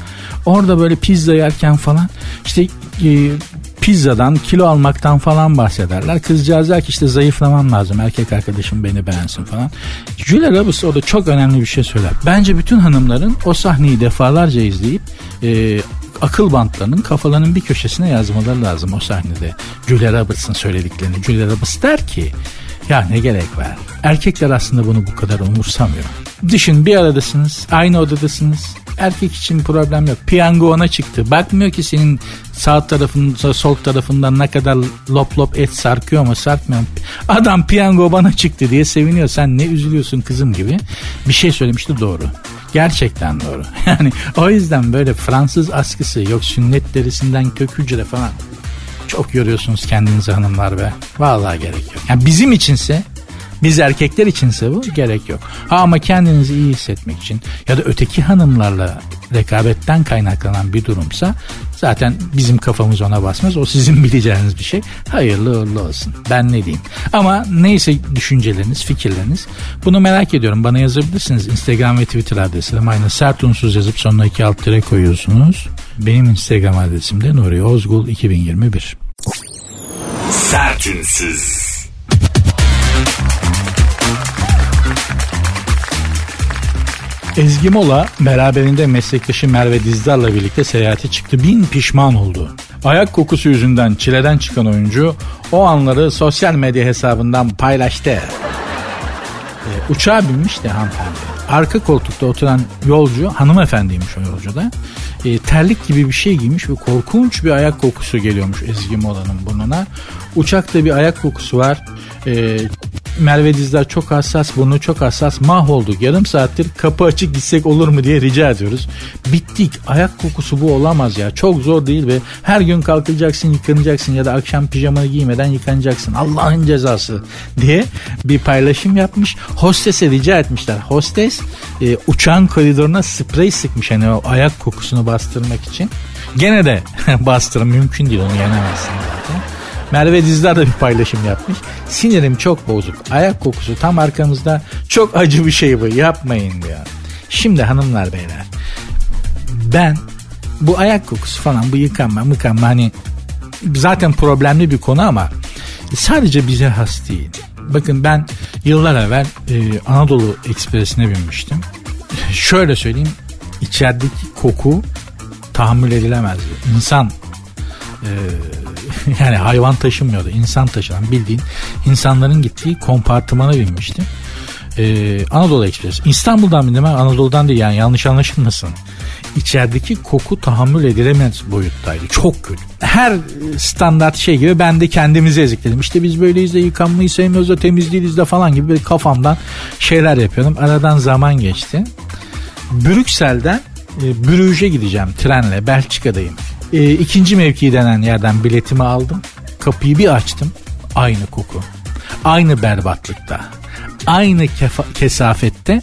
Orada böyle pizza yerken falan işte e, pizzadan kilo almaktan falan bahsederler. Kızcağız der ki işte zayıflamam lazım erkek arkadaşım beni beğensin falan. Julia Roberts orada çok önemli bir şey söyler. Bence bütün hanımların o sahneyi defalarca izleyip e, akıl bantlarının kafalarının bir köşesine yazmaları lazım o sahnede. Julia Roberts'ın söylediklerini. Julia Roberts der ki ya ne gerek var? Erkekler aslında bunu bu kadar umursamıyor. Düşün bir aradasınız, aynı odadasınız. Erkek için problem yok. Piyango ona çıktı. Bakmıyor ki senin sağ tarafında, sol tarafından ne kadar lop lop et sarkıyor mu sarkmıyor mu? Adam piyango bana çıktı diye seviniyor. Sen ne üzülüyorsun kızım gibi. Bir şey söylemişti doğru. Gerçekten doğru. Yani o yüzden böyle Fransız askısı yok sünnet derisinden kök hücre falan çok yoruyorsunuz kendinizi hanımlar be. Vallahi gerek yok. Yani bizim içinse biz erkekler içinse bu gerek yok. Ha ama kendinizi iyi hissetmek için ya da öteki hanımlarla rekabetten kaynaklanan bir durumsa zaten bizim kafamız ona basmaz. O sizin bileceğiniz bir şey. Hayırlı uğurlu olsun. Ben ne diyeyim. Ama neyse düşünceleriniz, fikirleriniz bunu merak ediyorum. Bana yazabilirsiniz. Instagram ve Twitter adreslerim aynı. Sert unsuz yazıp sonuna iki alt tire koyuyorsunuz. Benim Instagram adresim de Nuri Ozgul 2021. Sertünsüz. Ezgi Mola beraberinde meslektaşı Merve Dizdar'la birlikte seyahate çıktı. Bin pişman oldu. Ayak kokusu yüzünden çileden çıkan oyuncu o anları sosyal medya hesabından paylaştı. E, uçağa binmiş de hanımefendi. Arka koltukta oturan yolcu hanımefendiymiş o yolcu da. E, terlik gibi bir şey giymiş ve korkunç bir ayak kokusu geliyormuş Ezgi Mola'nın burnuna. Uçakta bir ayak kokusu var. E, Merve Dizler çok hassas, burnu çok hassas. Mahvolduk. Yarım saattir kapı açık gitsek olur mu diye rica ediyoruz. Bittik. Ayak kokusu bu olamaz ya. Çok zor değil ve her gün kalkacaksın, yıkanacaksın ya da akşam pijamanı giymeden yıkanacaksın. Allah'ın cezası diye bir paylaşım yapmış. Hostese rica etmişler. Hostes e, uçağın koridoruna sprey sıkmış hani o ayak kokusunu bastırmak için. Gene de bastırın mümkün değil onu yenemezsin zaten. Merve Dizdar da bir paylaşım yapmış. Sinirim çok bozuk. Ayak kokusu tam arkamızda. Çok acı bir şey bu. Yapmayın diyor. Şimdi hanımlar beyler. Ben bu ayak kokusu falan bu yıkanma mıkanma hani zaten problemli bir konu ama sadece bize has değil. Bakın ben yıllar evvel e, Anadolu Ekspresi'ne binmiştim. Şöyle söyleyeyim içerideki koku tahammül edilemezdi. İnsan e, yani hayvan taşımıyordu. insan taşınan bildiğin insanların gittiği kompartımana binmiştim. Ee, Anadolu Ekspres. İstanbul'dan bindim ben Anadolu'dan değil yani yanlış anlaşılmasın. İçerideki koku tahammül edilemez boyuttaydı. Çok kötü. Her standart şey gibi ben de kendimizi ezikledim. İşte biz böyleyiz de yıkanmayı sevmiyoruz da temiz değiliz de falan gibi böyle kafamdan şeyler yapıyordum. Aradan zaman geçti. Brüksel'den e, Brüj'e gideceğim trenle. Belçika'dayım. E, ikinci mevki denen yerden biletimi aldım. Kapıyı bir açtım. Aynı koku. Aynı berbatlıkta. Aynı kefa- kesafette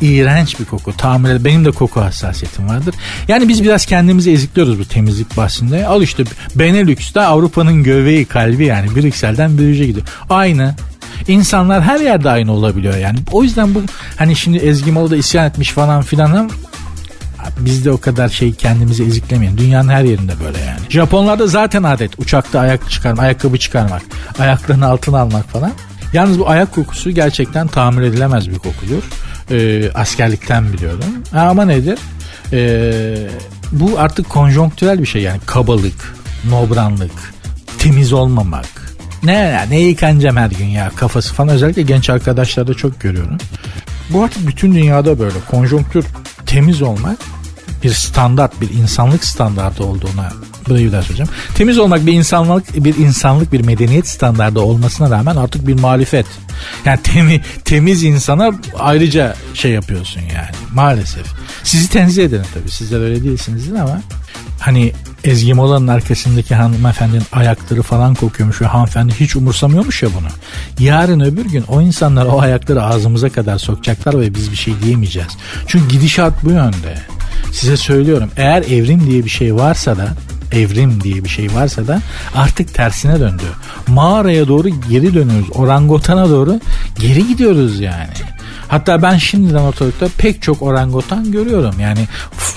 iğrenç bir koku. Tahammül Benim de koku hassasiyetim vardır. Yani biz biraz kendimizi ezikliyoruz bu temizlik bahsinde. Al işte Benelüks'te Avrupa'nın göbeği kalbi yani Brüksel'den Brüj'e gidiyor. Aynı. İnsanlar her yerde aynı olabiliyor yani. O yüzden bu hani şimdi Ezgi Mola da isyan etmiş falan filan biz de o kadar şey kendimizi eziklemeyin. Dünyanın her yerinde böyle yani. Japonlarda zaten adet uçakta ayak çıkarmak, ayakkabı çıkarmak, ayaklarını altına almak falan. Yalnız bu ayak kokusu gerçekten tahammül edilemez bir kokudur. Ee, askerlikten biliyorum. Ama nedir? Ee, bu artık konjonktürel bir şey yani kabalık, nobranlık, temiz olmamak. Ne ne yıkanacağım her gün ya kafası falan özellikle genç arkadaşlarda çok görüyorum. Bu artık bütün dünyada böyle konjonktür temiz olmak bir standart, bir insanlık standardı olduğuna daha söyleyeceğim. Temiz olmak bir insanlık, bir insanlık, bir medeniyet standardı olmasına rağmen artık bir muhalefet. Yani temi, temiz insana ayrıca şey yapıyorsun yani maalesef. Sizi tenzih ederim tabii. Sizler öyle değilsinizdir ama hani Ezgi Mola'nın arkasındaki hanımefendinin ayakları falan kokuyormuş ve hanımefendi hiç umursamıyormuş ya bunu. Yarın öbür gün o insanlar o ayakları ağzımıza kadar sokacaklar ve biz bir şey diyemeyeceğiz. Çünkü gidişat bu yönde. Size söylüyorum eğer evrim diye bir şey varsa da evrim diye bir şey varsa da artık tersine döndü. Mağaraya doğru geri dönüyoruz. Orangotana doğru geri gidiyoruz yani. Hatta ben şimdiden ortalıkta pek çok orangutan görüyorum. Yani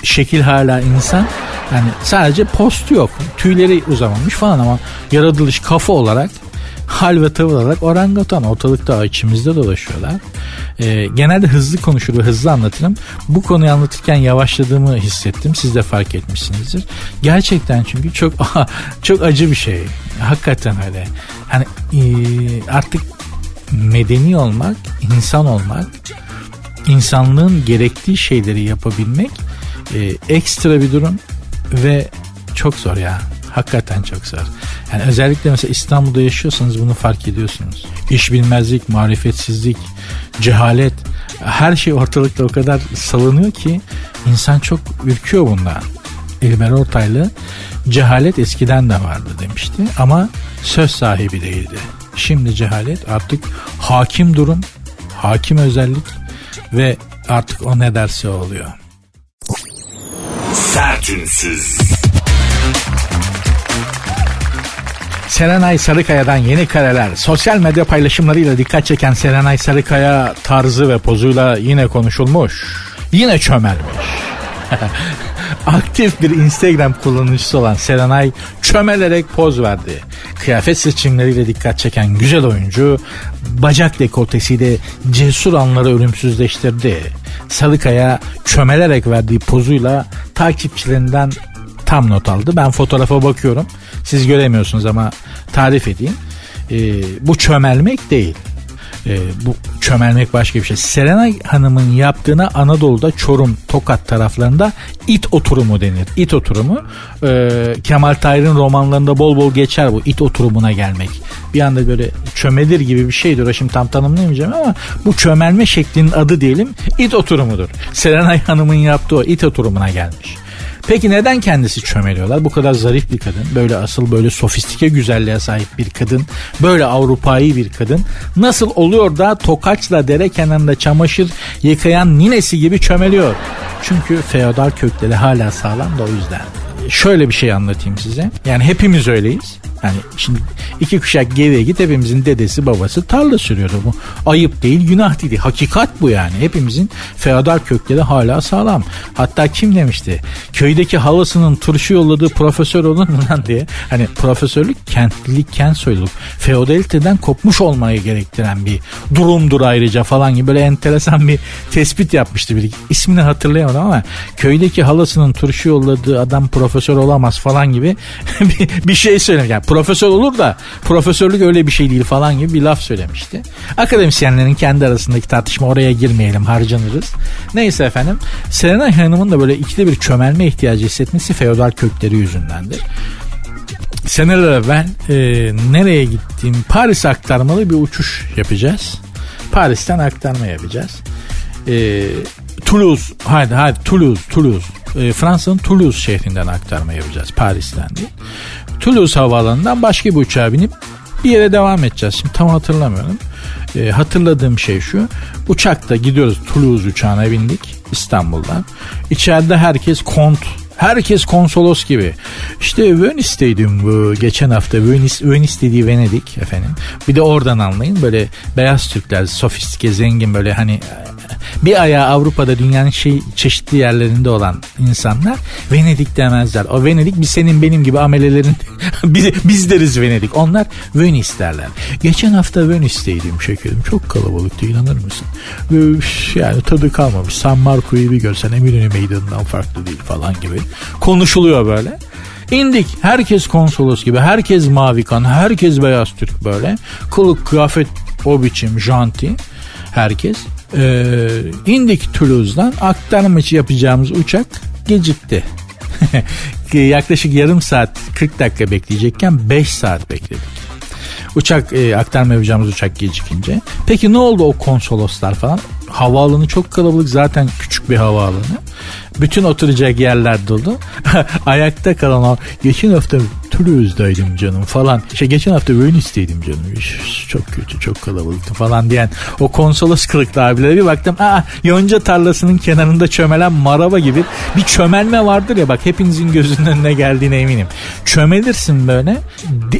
şekil hala insan. Yani sadece postu yok. Tüyleri uzamamış falan ama yaratılış kafa olarak hal ve tavır olarak orangutan ortalıkta içimizde dolaşıyorlar. Ee, genelde hızlı konuşur ve hızlı anlatırım. Bu konuyu anlatırken yavaşladığımı hissettim. Siz de fark etmişsinizdir. Gerçekten çünkü çok çok acı bir şey. Hakikaten öyle. Hani e, artık medeni olmak, insan olmak, insanlığın gerektiği şeyleri yapabilmek e, ekstra bir durum ve çok zor ya. Hakikaten çok zor. Yani özellikle mesela İstanbul'da yaşıyorsanız bunu fark ediyorsunuz. İş bilmezlik, marifetsizlik, cehalet her şey ortalıkta o kadar salınıyor ki insan çok ürküyor bundan. İlber Ortaylı cehalet eskiden de vardı demişti ama söz sahibi değildi. Şimdi cehalet artık hakim durum, hakim özellik ve artık o ne derse oluyor. Sertünsüz. Serenay Sarıkaya'dan yeni kareler. Sosyal medya paylaşımlarıyla dikkat çeken Serenay Sarıkaya tarzı ve pozuyla yine konuşulmuş. Yine çömelmiş. Aktif bir Instagram kullanıcısı olan Serenay çömelerek poz verdi. Kıyafet seçimleriyle dikkat çeken güzel oyuncu bacak dekoltesiyle cesur anları ölümsüzleştirdi. Sarıkaya çömelerek verdiği pozuyla takipçilerinden tam not aldı. Ben fotoğrafa bakıyorum. Siz göremiyorsunuz ama tarif edeyim. Ee, bu çömelmek değil. E, bu çömelmek başka bir şey. Serenay Hanım'ın yaptığına Anadolu'da Çorum, Tokat taraflarında it oturumu denir. İt oturumu. E, Kemal Tahir'in romanlarında bol bol geçer bu it oturumuna gelmek. Bir anda böyle çömelir gibi bir şeydir. Şimdi tam tanımlayamayacağım ama bu çömelme şeklinin adı diyelim it oturumudur. Serenay Hanım'ın yaptığı o it oturumuna gelmiş. Peki neden kendisi çömeliyorlar? Bu kadar zarif bir kadın, böyle asıl böyle sofistike güzelliğe sahip bir kadın, böyle Avrupa'yı bir kadın nasıl oluyor da tokaçla dere kenarında çamaşır yıkayan ninesi gibi çömeliyor? Çünkü feodal kökleri hala sağlam da o yüzden. Şöyle bir şey anlatayım size. Yani hepimiz öyleyiz. Yani şimdi iki kuşak geriye git hepimizin dedesi babası tarla sürüyordu bu. Ayıp değil günah değil. Hakikat bu yani. Hepimizin feodal kökleri hala sağlam. Hatta kim demişti? Köydeki halasının turşu yolladığı profesör olur mu lan diye. Hani profesörlük kentlilik, kent soyluluk. Feodaliteden kopmuş olmayı gerektiren bir durumdur ayrıca falan gibi böyle enteresan bir tespit yapmıştı biri. İsmini hatırlayamadım ama köydeki halasının turşu yolladığı adam profesör olamaz falan gibi bir, bir şey söylemiş. Yani profesör olur da profesörlük öyle bir şey değil falan gibi bir laf söylemişti. Akademisyenlerin kendi arasındaki tartışma oraya girmeyelim harcanırız. Neyse efendim Serenay Hanım'ın da böyle ikide bir çömelme ihtiyacı hissetmesi feodal kökleri yüzündendir seneler evvel e, nereye gittiğim Paris aktarmalı bir uçuş yapacağız. Paris'ten aktarma yapacağız. E, Toulouse, hadi hadi Toulouse, Toulouse. E, Fransa'nın Toulouse şehrinden aktarma yapacağız Paris'ten değil. Toulouse havaalanından başka bir uçağa binip bir yere devam edeceğiz. Şimdi tam hatırlamıyorum. E, hatırladığım şey şu. Uçakta gidiyoruz Toulouse uçağına bindik İstanbul'dan. İçeride herkes kont Herkes konsolos gibi. İşte Venice'deydim bu geçen hafta. Venice, Venice dediği Venedik efendim. Bir de oradan anlayın böyle beyaz Türkler sofistike zengin böyle hani bir ayağı Avrupa'da dünyanın şey çeşitli yerlerinde olan insanlar Venedik demezler. O Venedik bir senin benim gibi amelelerin biz, biz deriz Venedik. Onlar Venice derler. Geçen hafta Venice'deydim şekerim. Çok kalabalıktı inanır mısın? Yani tadı kalmamış. San Marco'yu bir görsen Eminönü Meydanı'ndan farklı değil falan gibi. Konuşuluyor böyle. İndik. Herkes konsolos gibi. Herkes mavi kan. Herkes beyaz Türk böyle. Kılık kıyafet o biçim janti. Herkes. Ee, indik Toulouse'dan. Aktarma için yapacağımız uçak gecikti. Yaklaşık yarım saat 40 dakika bekleyecekken 5 saat bekledik. Uçak e, aktarma yapacağımız uçak gecikince. Peki ne oldu o konsoloslar falan? Havaalanı çok kalabalık zaten küçük bir havaalanı. Bütün oturacak yerler dolu. Ayakta kalan geçen hafta Toulouse'daydım canım falan. İşte geçen hafta Venice'deydim canım. Çok kötü çok kalabalıktı falan diyen o konsolos kılıklı abilere bir baktım. Aa yonca tarlasının kenarında çömelen maraba gibi bir çömelme vardır ya bak hepinizin gözünün önüne geldiğine eminim. Çömelirsin böyle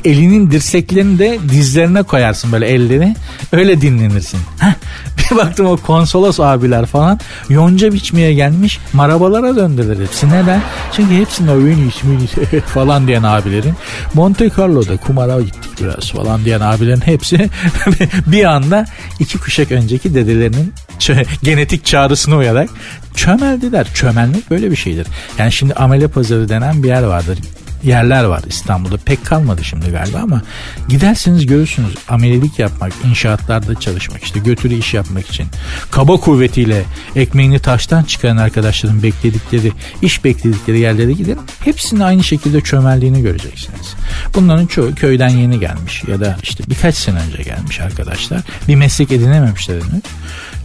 elinin dirseklerini de dizlerine koyarsın böyle elleri öyle dinlenirsin. Bir baktım o konsolos abiler falan yonca biçmeye gelmiş marabalara döndüler hepsi. Neden? Çünkü hepsinin o Venice falan diyen abiler abilerin Monte Carlo'da kumara gittik biraz falan diyen abilerin hepsi bir anda iki kuşak önceki dedelerinin genetik çağrısına uyarak çömeldiler. Çömelmek böyle bir şeydir. Yani şimdi amele pazarı denen bir yer vardır yerler var İstanbul'da. Pek kalmadı şimdi galiba ama giderseniz görürsünüz amelilik yapmak, inşaatlarda çalışmak, işte götürü iş yapmak için kaba kuvvetiyle ekmeğini taştan çıkaran arkadaşların bekledikleri, iş bekledikleri yerlere gidin. Hepsinin aynı şekilde çömeldiğini göreceksiniz. Bunların çoğu köyden yeni gelmiş ya da işte birkaç sene önce gelmiş arkadaşlar. Bir meslek edinememişler henüz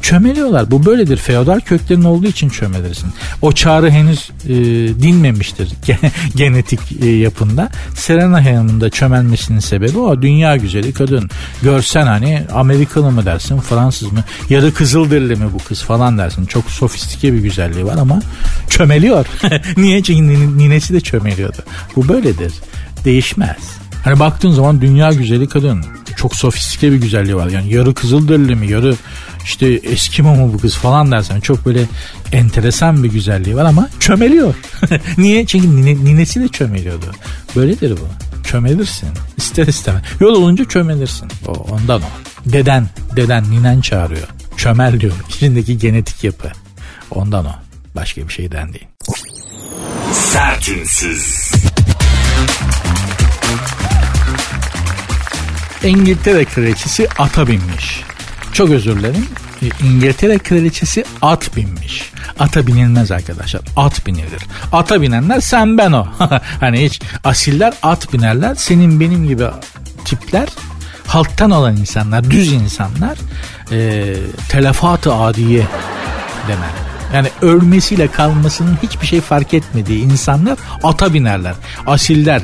çömeliyorlar. Bu böyledir. Feodal köklerin olduğu için çömelirsin. O çağrı henüz e, dinmemiştir genetik e, yapında. Serena Hanım'ın da çömelmesinin sebebi o. Dünya güzeli kadın. Görsen hani Amerikalı mı dersin, Fransız mı? Ya da Kızılderili mi bu kız falan dersin. Çok sofistike bir güzelliği var ama çömeliyor. Niye? Çünkü ninesi de çömeliyordu. Bu böyledir. Değişmez. Hani baktığın zaman dünya güzeli kadın. Çok sofistike bir güzelliği var. Yani yarı Kızılderili mi, yarı işte Eskimo mu bu kız falan dersen çok böyle enteresan bir güzelliği var ama çömeliyor. Niye? Çünkü nine, ninesi de çömeliyordu. Böyledir bu. Çömelirsin. İster istemez. Yol olunca çömelirsin. O, ondan o. Deden, deden, ninen çağırıyor. Çömel diyor. İçindeki genetik yapı. Ondan o. Başka bir şeyden değil. Sertünsüz. İngiltere kraliçesi ata binmiş. çok özür dilerim. E, İngiltere kraliçesi at binmiş. Ata binilmez arkadaşlar. At binilir. Ata binenler sen ben o. hani hiç asiller at binerler. Senin benim gibi tipler halktan olan insanlar, düz insanlar e, telefat-ı adiye demek. Yani ölmesiyle kalmasının hiçbir şey fark etmediği insanlar ata binerler. Asiller,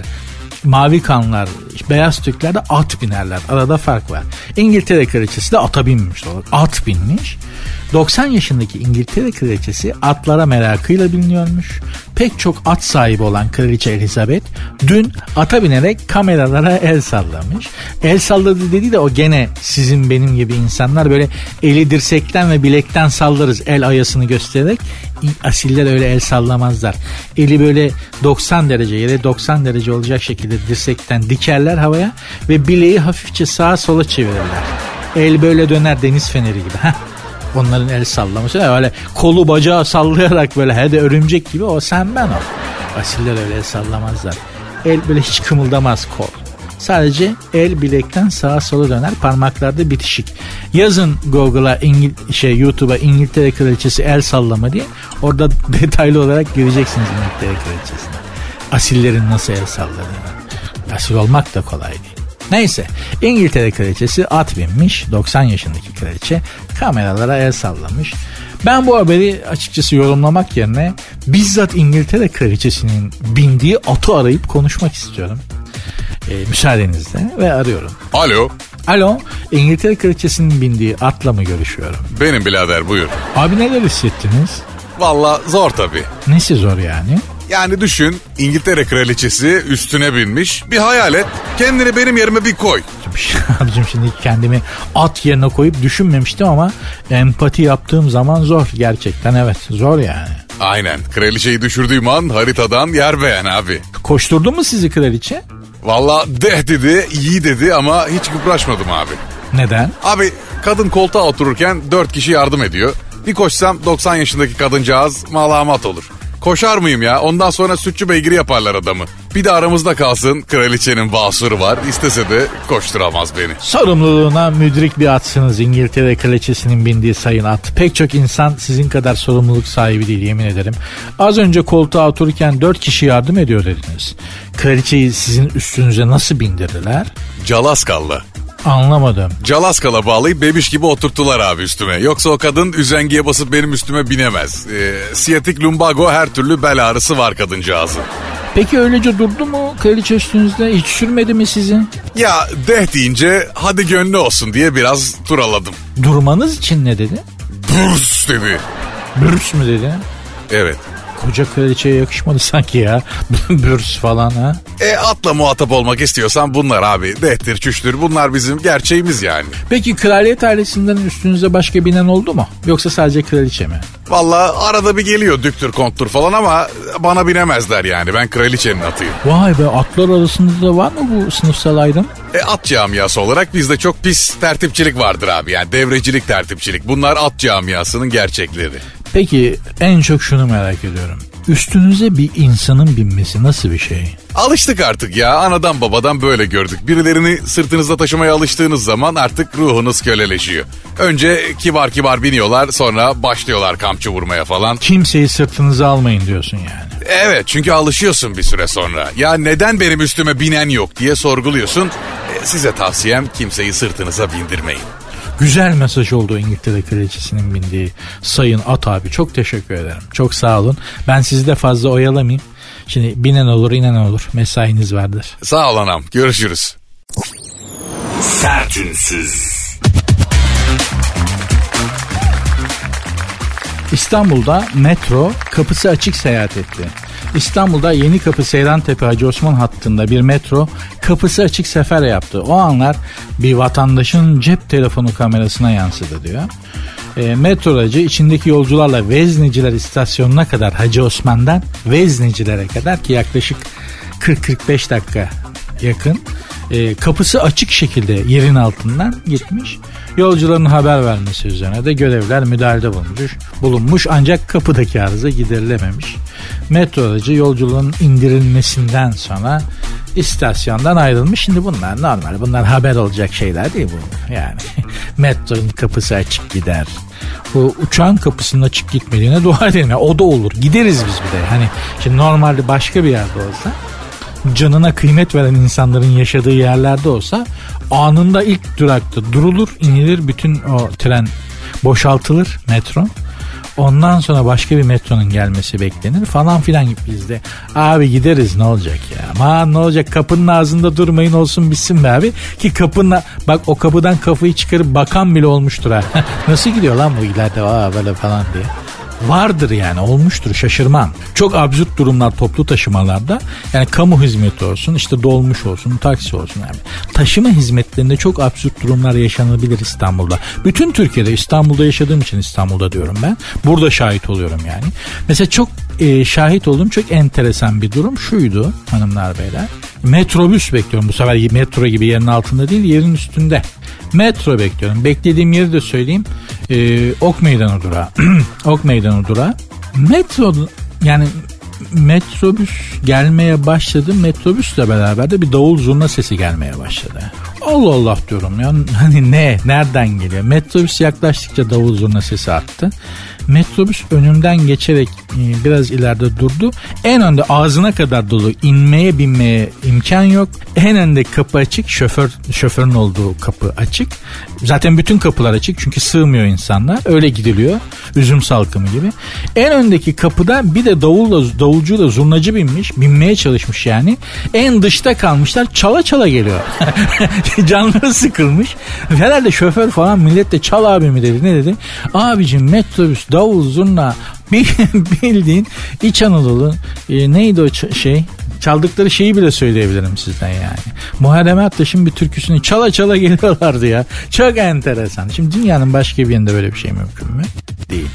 mavi kanlar, beyaz Türkler de at binerler. Arada fark var. İngiltere kraliçesi de ata binmiş. At binmiş. 90 yaşındaki İngiltere kraliçesi atlara merakıyla biliniyormuş. Pek çok at sahibi olan kraliçe Elizabeth dün ata binerek kameralara el sallamış. El salladı dedi de o gene sizin benim gibi insanlar böyle eli dirsekten ve bilekten sallarız el ayasını göstererek. Asiller öyle el sallamazlar. Eli böyle 90 derece yere 90 derece olacak şekilde dirsekten dikerler havaya ve bileği hafifçe sağa sola çevirirler. El böyle döner deniz feneri gibi. Onların el sallaması. Öyle kolu bacağı sallayarak böyle hede örümcek gibi o sen ben o. Asiller öyle el sallamazlar. El böyle hiç kımıldamaz kol. Sadece el bilekten sağa sola döner parmaklarda bitişik. Yazın Google'a İngil şey YouTube'a İngiltere kraliçesi el sallama diye orada detaylı olarak göreceksiniz İngiltere kraliçesini. Asillerin nasıl el salladığını. Asil olmak da kolay değil. Neyse İngiltere kraliçesi at binmiş 90 yaşındaki kraliçe kameralara el sallamış. Ben bu haberi açıkçası yorumlamak yerine bizzat İngiltere kraliçesinin bindiği atı arayıp konuşmak istiyorum. E, müsaadenizle ve arıyorum. Alo. Alo İngiltere kraliçesinin bindiği atla mı görüşüyorum? Benim birader buyur. Abi neler hissettiniz? Valla zor tabii. Nesi zor yani? Yani düşün İngiltere kraliçesi üstüne binmiş. Bir hayal et. Kendini benim yerime bir koy. Abicim şimdi kendimi at yerine koyup düşünmemiştim ama empati yaptığım zaman zor gerçekten evet zor yani. Aynen. Kraliçeyi düşürdüğüm an haritadan yer beğen abi. Koşturdu mu sizi kraliçe? Valla deh dedi, iyi dedi ama hiç kıpraşmadım abi. Neden? Abi kadın koltuğa otururken dört kişi yardım ediyor. Bir koşsam 90 yaşındaki kadıncağız malamat olur. Koşar mıyım ya? Ondan sonra sütçü beygiri yaparlar adamı. Bir de aramızda kalsın kraliçenin basuru var. İstese de koşturamaz beni. Sorumluluğuna müdrik bir atsınız İngiltere kraliçesinin bindiği sayın at. Pek çok insan sizin kadar sorumluluk sahibi değil yemin ederim. Az önce koltuğa otururken dört kişi yardım ediyor dediniz. Kraliçeyi sizin üstünüze nasıl bindirdiler? Calaskal'la. Anlamadım. Calaskala bağlayıp bebiş gibi oturttular abi üstüme. Yoksa o kadın üzengiye basıp benim üstüme binemez. Ee, siyatik lumbago her türlü bel ağrısı var kadıncağızın. Peki öylece durdu mu kraliçe üstünüzde? Hiç sürmedi mi sizi? Ya deh deyince hadi gönlü olsun diye biraz turaladım. Durmanız için ne dedi? Burs dedi. Bürüs mü dedi? Evet. Koca kraliçeye yakışmadı sanki ya. Bürüs falan ha. E atla muhatap olmak istiyorsan bunlar abi. Dehtir çüştür bunlar bizim gerçeğimiz yani. Peki kraliyet ailesinden üstünüze başka binen oldu mu? Yoksa sadece kraliçe mi? Valla arada bir geliyor düktür konttur falan ama bana binemezler yani. Ben kraliçenin atıyım. Vay be atlar arasında da var mı bu sınıfsal ayrım? E at camiası olarak bizde çok pis tertipçilik vardır abi. Yani devrecilik tertipçilik. Bunlar at camiasının gerçekleri. Peki en çok şunu merak ediyorum. Üstünüze bir insanın binmesi nasıl bir şey? Alıştık artık ya. Anadan babadan böyle gördük. Birilerini sırtınızda taşımaya alıştığınız zaman artık ruhunuz köleleşiyor. Önce kibar kibar biniyorlar sonra başlıyorlar kamçı vurmaya falan. Kimseyi sırtınıza almayın diyorsun yani. Evet çünkü alışıyorsun bir süre sonra. Ya neden benim üstüme binen yok diye sorguluyorsun. E, size tavsiyem kimseyi sırtınıza bindirmeyin. Güzel mesaj oldu İngiltere kraliçesinin bindiği Sayın At abi. Çok teşekkür ederim. Çok sağ olun. Ben sizi de fazla oyalamayayım. Şimdi binen olur inen olur. Mesainiz vardır. Sağ ol anam. Görüşürüz. Sertünsüz. İstanbul'da metro kapısı açık seyahat etti. İstanbul'da Yeni Kapı Seyrantepe Hacı Osman hattında bir metro kapısı açık sefer yaptı. O anlar bir vatandaşın cep telefonu kamerasına yansıdı diyor. E, metro aracı içindeki yolcularla Vezneciler istasyonuna kadar Hacı Osman'dan Veznecilere kadar ki yaklaşık 40-45 dakika yakın e, kapısı açık şekilde yerin altından gitmiş. Yolcuların haber vermesi üzerine de görevler müdahalede bulunmuş, bulunmuş ancak kapıdaki arıza giderilememiş. Metro aracı yolculuğun indirilmesinden sonra istasyondan ayrılmış. Şimdi bunlar normal. Bunlar haber olacak şeyler değil bu. Yani metronun kapısı açık gider. Bu uçağın kapısının açık gitmediğine dua edelim. Yani o da olur. Gideriz biz bir de. Hani şimdi normalde başka bir yerde olsa canına kıymet veren insanların yaşadığı yerlerde olsa anında ilk durakta durulur, inilir bütün o tren boşaltılır metro. Ondan sonra başka bir metronun gelmesi beklenir falan filan gibi bizde. Abi gideriz ne olacak ya. Aman ne olacak kapının ağzında durmayın olsun bitsin be abi. Ki kapının bak o kapıdan kafayı çıkarıp bakan bile olmuştur ha. Nasıl gidiyor lan bu ileride aa böyle falan diye vardır yani olmuştur şaşırmam. Çok absürt durumlar toplu taşımalarda yani kamu hizmeti olsun işte dolmuş olsun taksi olsun yani. Taşıma hizmetlerinde çok absürt durumlar yaşanabilir İstanbul'da. Bütün Türkiye'de İstanbul'da yaşadığım için İstanbul'da diyorum ben. Burada şahit oluyorum yani. Mesela çok e, şahit olduğum çok enteresan bir durum şuydu hanımlar beyler. Metrobüs bekliyorum bu sefer metro gibi yerin altında değil yerin üstünde. Metro bekliyorum. Beklediğim yeri de söyleyeyim. Ee, ok Meydanı durağı. ok Meydanı durağı. Metro yani metrobüs gelmeye başladı. Metrobüsle beraber de bir davul zurna sesi gelmeye başladı. Allah Allah diyorum ya. Hani ne? Nereden geliyor? Metrobüs yaklaştıkça davul zurna sesi arttı. Metrobüs önümden geçerek e, biraz ileride durdu. En önde ağzına kadar dolu. inmeye binmeye imkan yok. En önde kapı açık. Şoför şoförün olduğu kapı açık. Zaten bütün kapılar açık çünkü sığmıyor insanlar. Öyle gidiliyor. Üzüm salkımı gibi. En öndeki kapıda bir de davulla davulcuyla zurnacı binmiş. Binmeye çalışmış yani. En dışta kalmışlar. Çala çala geliyor. Canları sıkılmış. Herhalde şoför falan millet de çal abi mi dedi ne dedi. Abicim metrobüs davul zurna bildiğin İç Anadolu e, neydi o şey çaldıkları şeyi bile söyleyebilirim sizden yani. Muharrem Aktaş'ın bir türküsünü çala çala geliyorlardı ya. Çok enteresan. Şimdi dünyanın başka bir yerinde böyle bir şey mümkün mü? Değil.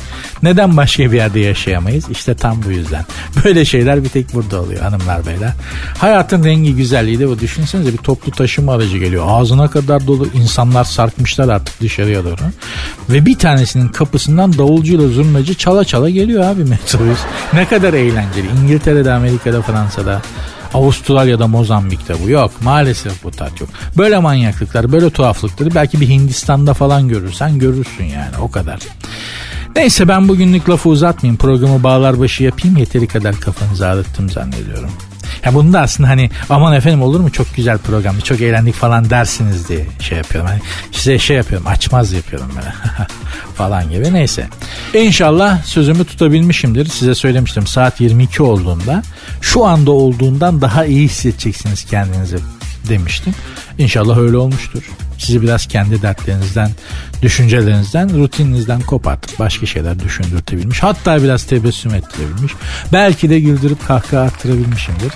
Neden başka bir yerde yaşayamayız? İşte tam bu yüzden. Böyle şeyler bir tek burada oluyor hanımlar beyler. Hayatın rengi güzelliği de bu. Düşünsenize bir toplu taşıma aracı geliyor. Ağzına kadar dolu insanlar sarkmışlar artık dışarıya doğru. Ve bir tanesinin kapısından davulcuyla zurnacı çala çala geliyor abi metrobüs. Ne kadar eğlenceli. İngiltere'de, Amerika'da, Fransa'da. Avustralya'da, Mozambik'te bu yok. Maalesef bu tat yok. Böyle manyaklıklar, böyle tuhaflıkları belki bir Hindistan'da falan görürsen görürsün yani o kadar. Neyse ben bugünlük lafı uzatmayayım. Programı bağlar başı yapayım. Yeteri kadar kafanızı ağrıttım zannediyorum. Ya bunu da aslında hani aman efendim olur mu çok güzel programdı çok eğlendik falan dersiniz diye şey yapıyorum. Hani size şey yapıyorum açmaz yapıyorum böyle falan gibi neyse. İnşallah sözümü tutabilmişimdir. Size söylemiştim saat 22 olduğunda şu anda olduğundan daha iyi hissedeceksiniz kendinizi demiştim. İnşallah öyle olmuştur. Sizi biraz kendi dertlerinizden, düşüncelerinizden, rutininizden kopartıp başka şeyler düşündürtebilmiş. Hatta biraz tebessüm ettirebilmiş. Belki de güldürüp kahkaha attırabilmişimdir.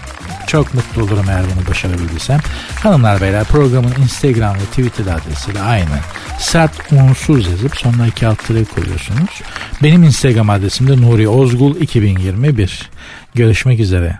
Çok mutlu olurum eğer bunu başarabildiysem. Hanımlar beyler programın Instagram ve Twitter adresi de aynı. Sert unsuz yazıp sonuna iki alt koyuyorsunuz. Benim Instagram adresim de Nuri Ozgul 2021. Görüşmek üzere.